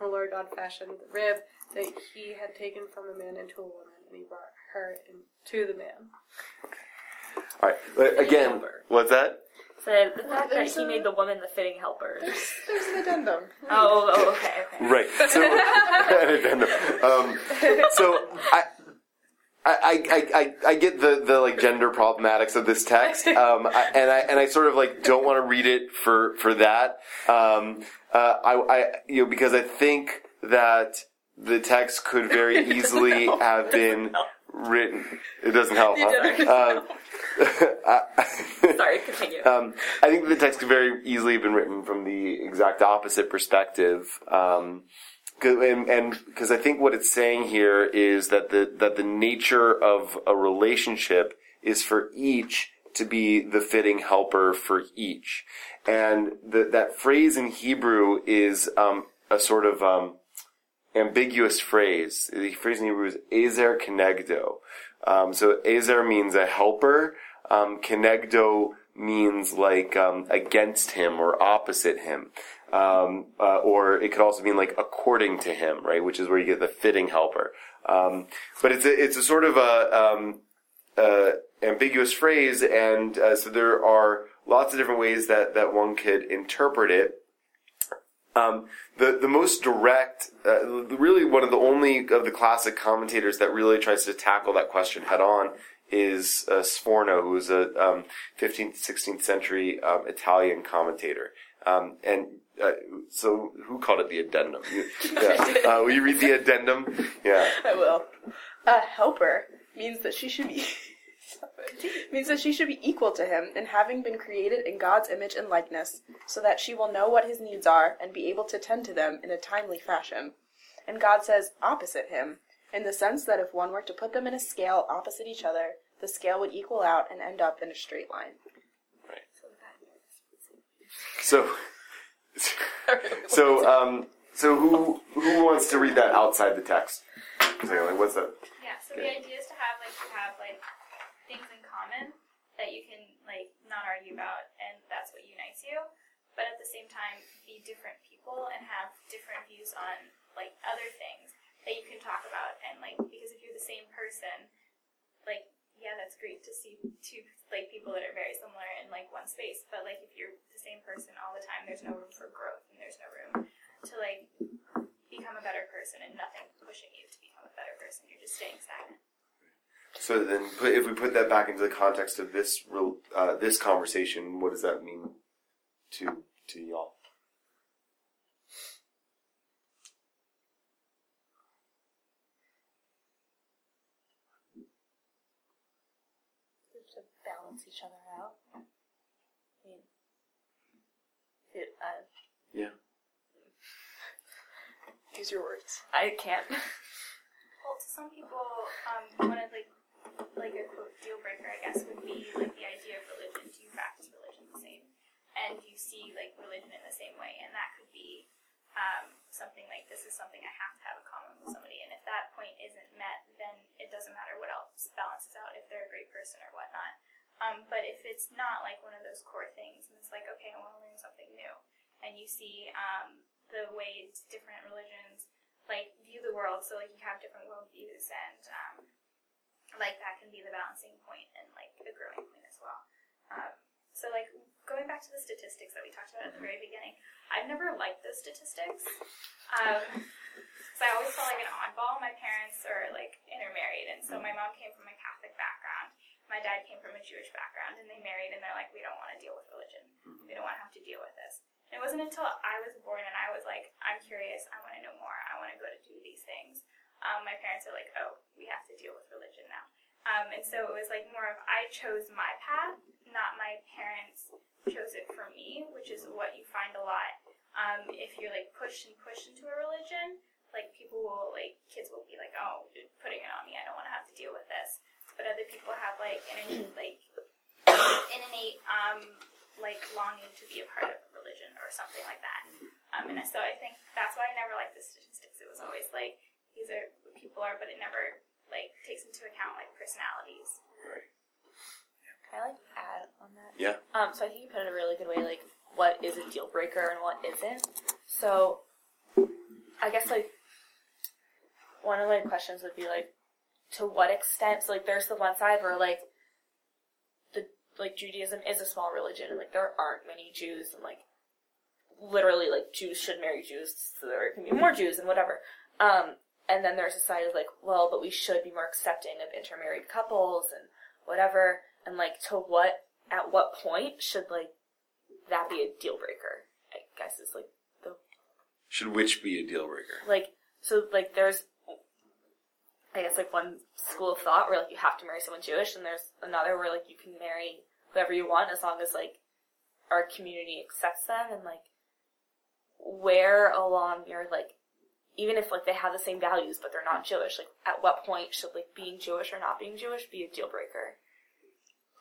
And the Lord God fashioned the rib that he had taken from the man into a woman, and he brought her into the man. All right. but Again, what's that? So the fact that he a- made the woman the fitting helper. There's an addendum. Oh, oh, okay, okay. Right. So, an addendum. Um, so I. I, I, I, I get the, the like gender problematics of this text, um, I, and I and I sort of like don't want to read it for for that. Um, uh, I, I you know because I think that the text could very easily have been written. It doesn't help. huh? Um, I- Sorry, continue. um, I think the text could very easily have been written from the exact opposite perspective. Um, and and because I think what it's saying here is that the that the nature of a relationship is for each to be the fitting helper for each, and the, that phrase in Hebrew is um, a sort of um, ambiguous phrase. The phrase in Hebrew is ezer kenegdo. Um, so ezer means a helper. Um, kenegdo means like um, against him or opposite him. Um, uh, or it could also mean like according to him, right? Which is where you get the fitting helper. Um, but it's a, it's a sort of a um, uh, ambiguous phrase, and uh, so there are lots of different ways that that one could interpret it. Um, the the most direct, uh, really one of the only of the classic commentators that really tries to tackle that question head on is uh, Sforno, who was a um, 15th, 16th century um, Italian commentator. Um, and uh, so, who called it the addendum? You, yeah. uh, will you read the addendum? Yeah. I will. A helper means that she should be means that she should be equal to him in having been created in God's image and likeness, so that she will know what his needs are and be able to tend to them in a timely fashion. And God says opposite him, in the sense that if one were to put them in a scale opposite each other, the scale would equal out and end up in a straight line. Right. So, so, um, so who who wants to read that outside the text? So, like, what's that? Yeah, so Okay. the idea is to have like you have like things in common that you can like not argue about and that's what unites you. But at the same time be different people and have different views on like other things that you can talk about and like because if you're the same person, like yeah, that's great to see two like people that are very similar in like one space. But like if you're same person all the time, there's no room for growth and there's no room to like become a better person and nothing pushing you to become a better person. You're just staying stagnant. So then, put, if we put that back into the context of this uh, this conversation, what does that mean to to y'all? to balance each other out. I mean, it, uh, Yeah. Use your words. I can't. Well, to some people, um, one of like like a quote deal breaker, I guess, would be like the idea of religion. Do you practice religion the same, and do you see like religion in the same way? And that could be um, something like this is something I have to have in common with somebody. And if that point isn't met, then it doesn't matter what else balances out if they're a great person or whatnot. Um, but if it's not like one of those core things, and it's like okay, I want to learn something new, and you see um, the ways different religions like view the world so like you have different worldviews and um, like that can be the balancing point and like a growing point as well. Um, so like going back to the statistics that we talked about at the very beginning i've never liked those statistics. Um, so i always felt like an oddball. My parents are like intermarried and so my mom came from a catholic background my dad came from a jewish background and they married and they're like we don't want to deal with religion we don't want to have to deal with this and it wasn't until I was born and I was like, I'm curious, I want to know more, I want to go to do these things. Um, my parents are like, oh, we have to deal with religion now. Um, and so it was like more of I chose my path, not my parents chose it for me, which is what you find a lot. Um, if you're like pushed and pushed into a religion, like people will like kids will be like, oh, you're putting it on me, I don't want to have to deal with this. But other people have like an innate, like an innate um, like longing to be a part of a religion or something like that. Um, and so I think that's why I never liked the statistics. It was always like these are what people are, but it never like takes into account like personalities. Right. Can I like add on that? Yeah. Um, so I think you put it in a really good way, like what is a deal breaker and what isn't. So I guess like one of my questions would be like, to what extent? So like, there's the one side where like the like Judaism is a small religion and like there aren't many Jews and like literally like Jews should marry Jews so there can be more Jews and whatever. Um, and then there's a side of like, well, but we should be more accepting of intermarried couples and whatever. And like, to what at what point should like that be a deal breaker? I guess is like the Should which be a deal breaker? like so like there's I guess like one school of thought where like you have to marry someone Jewish and there's another where like you can marry whoever you want as long as like our community accepts them and like where along your like even if like they have the same values but they're not Jewish, like at what point should like being Jewish or not being Jewish be a deal breaker?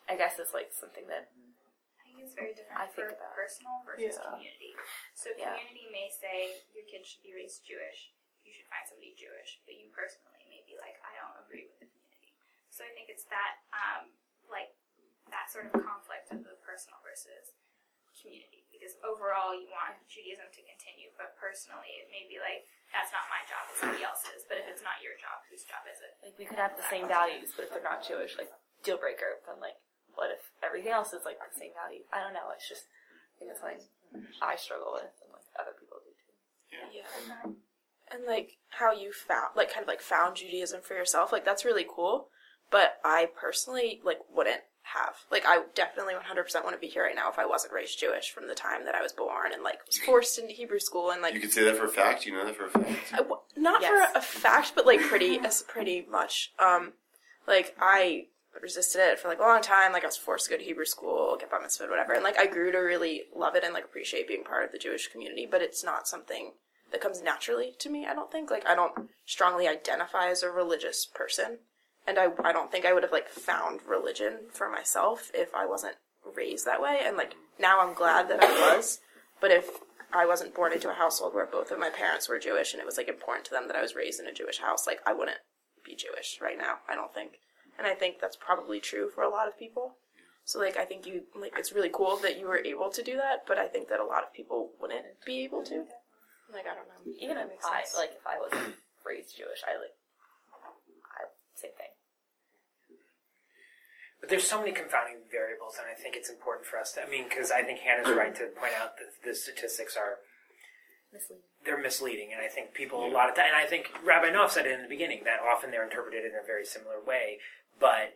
I guess it's like something that I think it's very different I think for about- personal versus Yeah. community. So Yeah. community may say your kid should be raised Jewish. You should find somebody Jewish, but you personally may be like, I don't agree with the community. So I think it's that um, like that sort of conflict of the personal versus community. Because overall, you want Judaism to continue, but personally, it may be like that's not my job; it's somebody else's. But if it's not your job, whose job is it? like we could have the same values, but if they're not Jewish, like deal breaker. Then like, what if everything else is like the same value? I don't know. It's just I think it's something I struggle with, and like other people do too. Yeah. And like how you found, like kind of like found Judaism for yourself, like that's really cool. But I personally like wouldn't have. Like I definitely 100% wouldn't be here right now if I wasn't raised Jewish from the time that I was born and like was forced into Hebrew school and like You could say that for a fact. You know that for a fact. I w- not Yes. for a fact, but like pretty, as pretty much. Um, like I resisted it for like a long time. Like I was forced to go to Hebrew school, get bar mitzvah, whatever, and like I grew to really love it and like appreciate being part of the Jewish community. But it's not something that comes naturally to me. I don't think like I don't strongly identify as a religious person, and I I don't think I would have like found religion for myself if I wasn't raised that way. And like now I'm glad that I was, but if I wasn't born into a household where both of my parents were Jewish and it was like important to them that I was raised in a Jewish house, like I wouldn't be Jewish right now. I don't think, and I think that's probably true for a lot of people. So like I think you like it's really cool that you were able to do that, but I think that a lot of people wouldn't be able to. Like I don't know. Even if I sense. like if I wasn't raised Jewish, I like I same thing. But there's so many confounding variables, and I think it's important for us to. I mean, because I think Hannah's right to point out that the statistics are Misleading. they're misleading, and I think people a lot of time. And I think Rabbi Noff said it in the beginning that often they're interpreted in a very similar way. But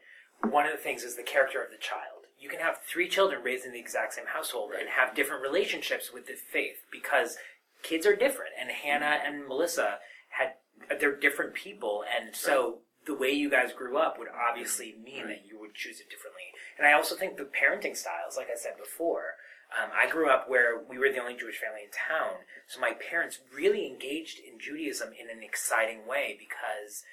one of the things is the character of the child. You can have three children raised in the exact same household and have different relationships with the faith because kids are different. And Hannah and Melissa had they're different people, and so the way you guys grew up would obviously mean that you would choose it differently. And I also think the parenting styles, like I said before, um, I grew up where we were the only Jewish family in town, so my parents really engaged in Judaism in an exciting way because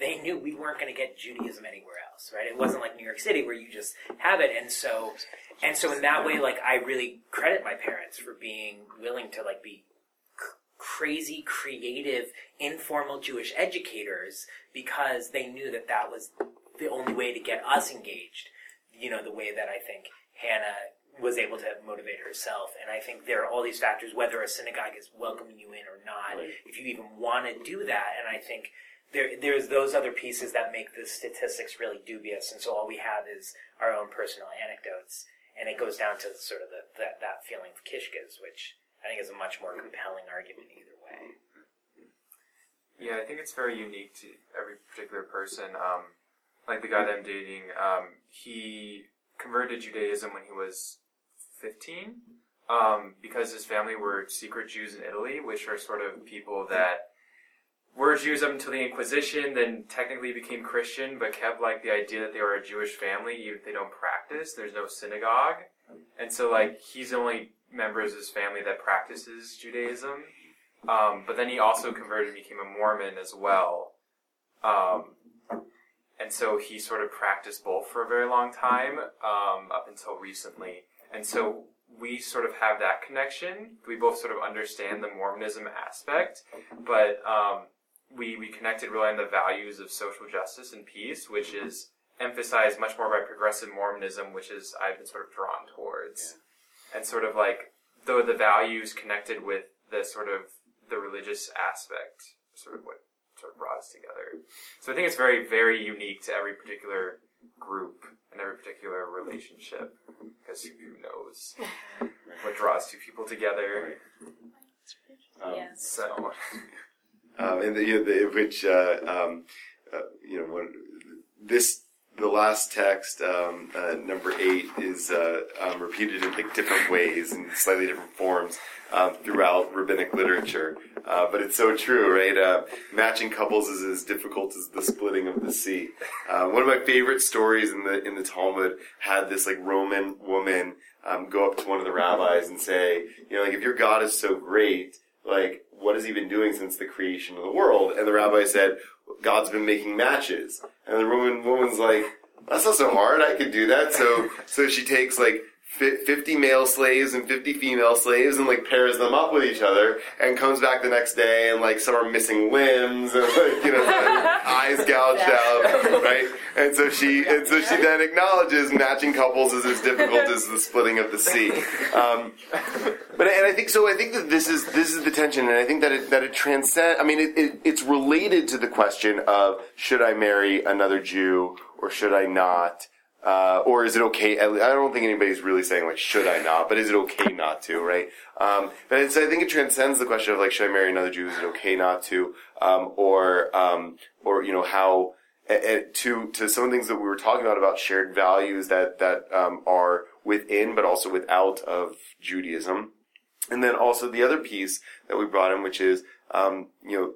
they knew we weren't going to get Judaism anywhere else, right? It wasn't like New York City where you just have it, and so, and so in that way, like I really credit my parents for being willing to like be crazy, creative, informal Jewish educators because they knew that that was the only way to get us engaged. You know, the way that I think Hannah was able to motivate herself. And I think there are all these factors, whether a synagogue is welcoming you in or not, if you even want to do that. And I think there, there's those other pieces that make the statistics really dubious. And so all we have is our own personal anecdotes. And it goes down to sort of the, that, that feeling of kishkas, which I think is a much more compelling argument either way. Yeah, I think it's very unique to every particular person. Um, like the guy that I'm dating, um, he converted to Judaism when he was 15 um, because his family were secret Jews in Italy, which are sort of people that were Jews up until the Inquisition, then technically became Christian, but kept like the idea that they were a Jewish family, even if they don't practice. There's no synagogue, and so like he's only member of his family that practices Judaism. Um, but then he also converted and became a Mormon as well. Um, and so he sort of practiced both for a very long time, um, up until recently. And so we sort of have that connection. We both sort of understand the Mormonism aspect, but um, we, we connected really on the values of social justice and peace, which is emphasized much more by progressive Mormonism, which is I've been sort of drawn towards. And sort of like, though the values connected with the sort of the religious aspect, sort of what sort of brought us together. So I think it's very, very unique to every particular group and every particular relationship, because who knows what draws two people together. Um, Yeah. So, um, and the, you know, the, which uh, um, uh, you know when this the last text um, uh, number eight is uh, um, repeated in like different ways in slightly different forms um, throughout rabbinic literature. Uh, but it's so true, right? Uh, matching couples is as difficult as the splitting of the sea. Uh, one of my favorite stories in the in the Talmud had this like Roman woman um, go up to one of the rabbis and say, you know, like if your God is so great, like what has he been doing since the creation of the world? And the rabbi said, God's been making matches. And the Roman woman's like, that's not so hard. I could do that. So, so she takes like 50 male slaves and 50 female slaves and like pairs them up with each other and comes back the next day and like some are missing limbs and like, you know, eyes gouged out, right? And so she, and so she then acknowledges matching couples is as difficult as the splitting of the sea. Um, but and I think so. I think that this is this is the tension, and I think that it that it transcends. I mean, it, it, it's related to the question of should I marry another Jew or should I not, uh, or is it okay? I don't think anybody's really saying like should I not, but is it okay not to, right? Um, but I think it transcends the question of like should I marry another Jew? Is it okay not to, um, or um, or you know how. To to some of the things that we were talking about about shared values that that um, are within but also without of Judaism, and then also the other piece that we brought in, which is, um, you know,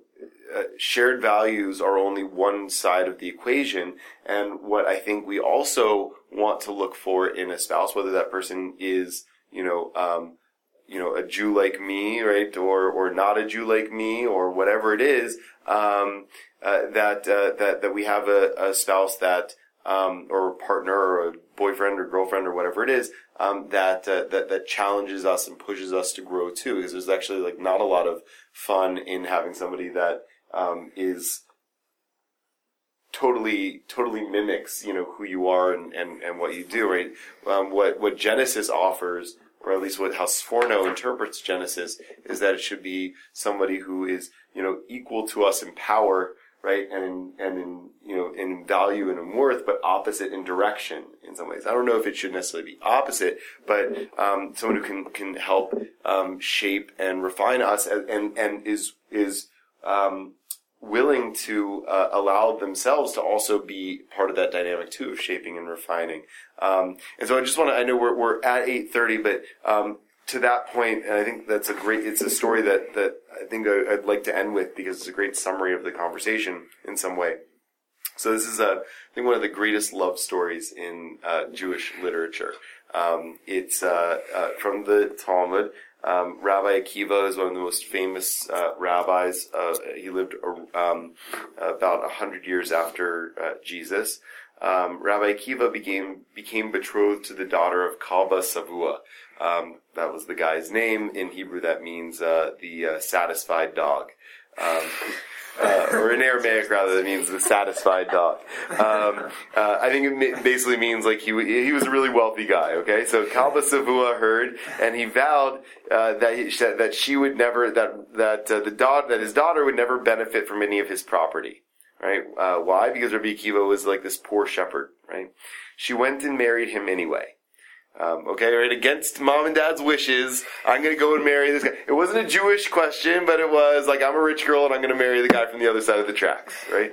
uh, shared values are only one side of the equation. And what I think we also want to look for in a spouse, whether that person is, you know, um, you know, a Jew like me, right, or or not a Jew like me, or whatever it is, um, uh, that uh, that that we have a, a spouse that um, or a partner or a boyfriend or girlfriend or whatever it is um, that uh, that that challenges us and pushes us to grow too. Because there's actually like not a lot of fun in having somebody that um, is totally totally mimics you know who you are and, and, and what you do right? Um, what what genesis offers or at least what how sforno interprets genesis is that it should be somebody who is you know equal to us in power right and in, and in you know in value and in worth but opposite in direction in some ways i don't know if it should necessarily be opposite but um, someone who can can help um, shape and refine us and and, and is is um, willing to uh, allow themselves to also be part of that dynamic too of shaping and refining. Um, and so I just want to, I know we're, we're at 8.30, but um, to that point, and I think that's a great, it's a story that, that I think I, I'd like to end with because it's a great summary of the conversation in some way. So this is, a, I think, one of the greatest love stories in uh, Jewish literature. Um, it's uh, uh, from the Talmud. Um, Rabbi Akiva is one of the most famous uh, rabbis. Uh, he lived um, about a hundred years after uh, Jesus. Um, Rabbi Akiva became became betrothed to the daughter of Kalba Savua. Um, that was the guy's name in Hebrew. That means uh, the uh, satisfied dog. Um, uh, or in Aramaic rather, that means the satisfied dog. Um, uh, I think it basically means like he he was a really wealthy guy. Okay, so Kalba Savua heard, and he vowed uh, that he, that she would never that that uh, the daughter that his daughter would never benefit from any of his property. Right? Uh, why? Because Rabbi Akiva was like this poor shepherd. Right? She went and married him anyway. Um, okay, right, against mom and dad's wishes, I'm gonna go and marry this guy. It wasn't a Jewish question, but it was like, I'm a rich girl and I'm gonna marry the guy from the other side of the tracks, right?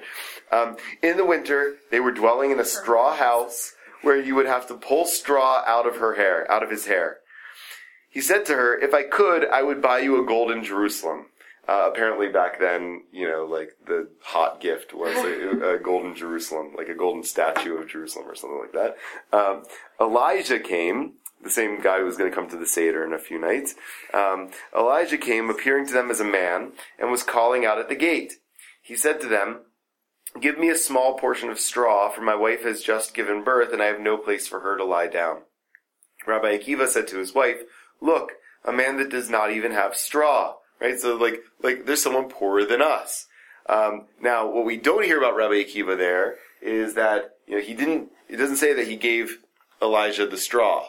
Um, in the winter, they were dwelling in a straw house where you would have to pull straw out of her hair, out of his hair. He said to her, if I could, I would buy you a golden Jerusalem. Uh, apparently back then, you know, like the hot gift was a, a, golden Jerusalem, like a golden statue of Jerusalem or something like that. Um, Elijah came, the same guy who was going to come to the Seder in a few nights. Um, Elijah came, appearing to them as a man, and was calling out at the gate. He said to them, Give me a small portion of straw, for my wife has just given birth, and I have no place for her to lie down. Rabbi Akiva said to his wife, Look, a man that does not even have straw right? So like, like there's someone poorer than us. Um, now, what we don't hear about Rabbi Akiva there is that you know he didn't. It doesn't say that he gave Elijah the straw,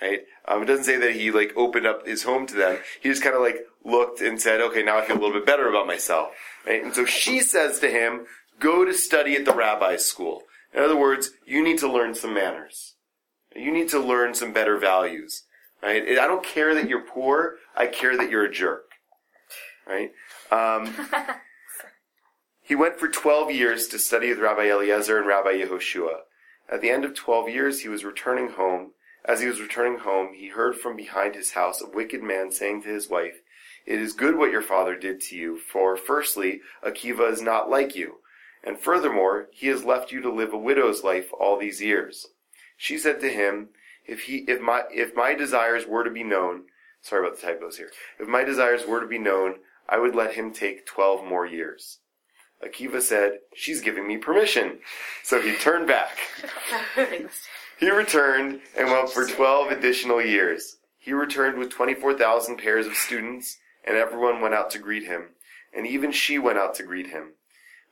right? Um, it doesn't say that he like opened up his home to them. He just kind of like looked and said, "Okay, now I feel a little bit better about myself." Right? And so she says to him, "Go to study at the rabbi's school." In other words, you need to learn some manners. You need to learn some better values. Right? I don't care that you're poor. I care that you're a jerk right? Um, he went for 12 years to study with Rabbi Eliezer and Rabbi Yehoshua. At the end of 12 years, he was returning home. As he was returning home, he heard from behind his house a wicked man saying to his wife, It is good what your father did to you, for firstly, Akiva is not like you, and furthermore, he has left you to live a widow's life all these years. She said to him, If he, if my, if my desires were to be known, sorry about the typos here, if my desires were to be known, I would let him take 12 more years. Akiva said, She's giving me permission. So he turned back. he returned and went for 12 additional years. He returned with 24,000 pairs of students, and everyone went out to greet him. And even she went out to greet him.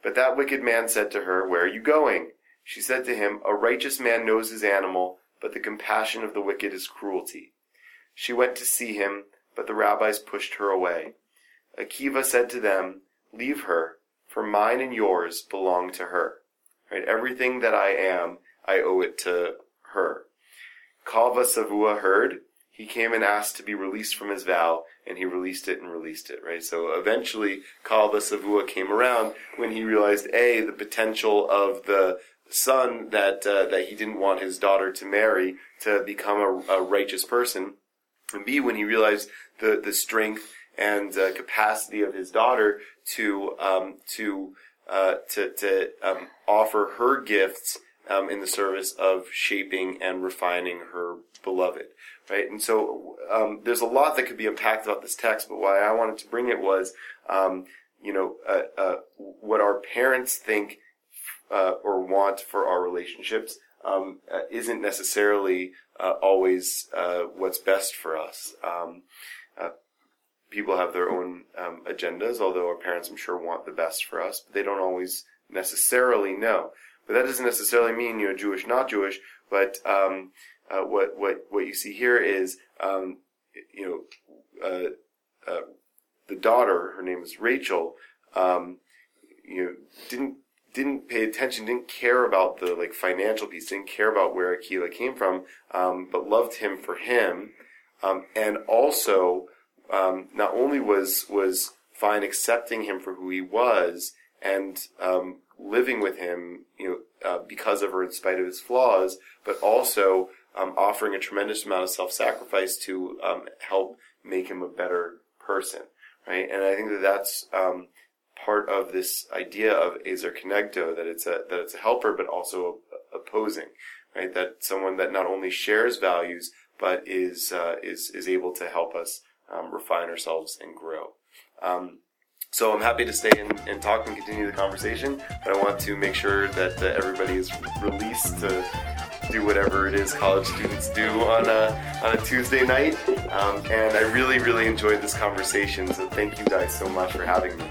But that wicked man said to her, Where are you going? She said to him, A righteous man knows his animal, but the compassion of the wicked is cruelty. She went to see him, but the rabbis pushed her away. Akiva said to them, Leave her, for mine and yours belong to her. Right? Everything that I am, I owe it to her. Kalba Savua heard. He came and asked to be released from his vow, and he released it and released it, right? So eventually, Kalba Savua came around when he realized, A, the potential of the son that, uh, that he didn't want his daughter to marry to become a, a righteous person, and B, when he realized the, the strength and uh, capacity of his daughter to um, to uh, to, to um, offer her gifts um, in the service of shaping and refining her beloved. right? And so um, there's a lot that could be unpacked about this text, but why I wanted to bring it was, um, you know, uh, uh, what our parents think uh, or want for our relationships um, uh, isn't necessarily always what's best for us. Uh, people have their own um, agendas, although our parents, I'm sure, want the best for us, but they don't always necessarily know. But that doesn't necessarily mean you're Jewish, not Jewish. But um, uh, what what what you see here is, um, you know, uh, uh, the daughter, her name is Rachel, um, you know, didn't didn't pay attention, didn't care about the like financial piece, didn't care about where Akiva came from, um, but loved him for him, um, and also um, not only was was fine accepting him for who he was and um, living with him, you know, uh, because of or in spite of his flaws, but also um, offering a tremendous amount of self-sacrifice to um, help make him a better person, right? And I think that that's um, part of this idea of Kenegdo, that it's a that it's a helper, but also opposing, right? That someone that not only shares values, but is uh, is is able to help us um, refine ourselves and grow. Um, so I'm happy to stay and, and, talk and continue the conversation, but I want to make sure that uh, everybody is released to do whatever it is college students do on a, on a Tuesday night. Um, and I really, really enjoyed this conversation, so thank you guys so much for having me.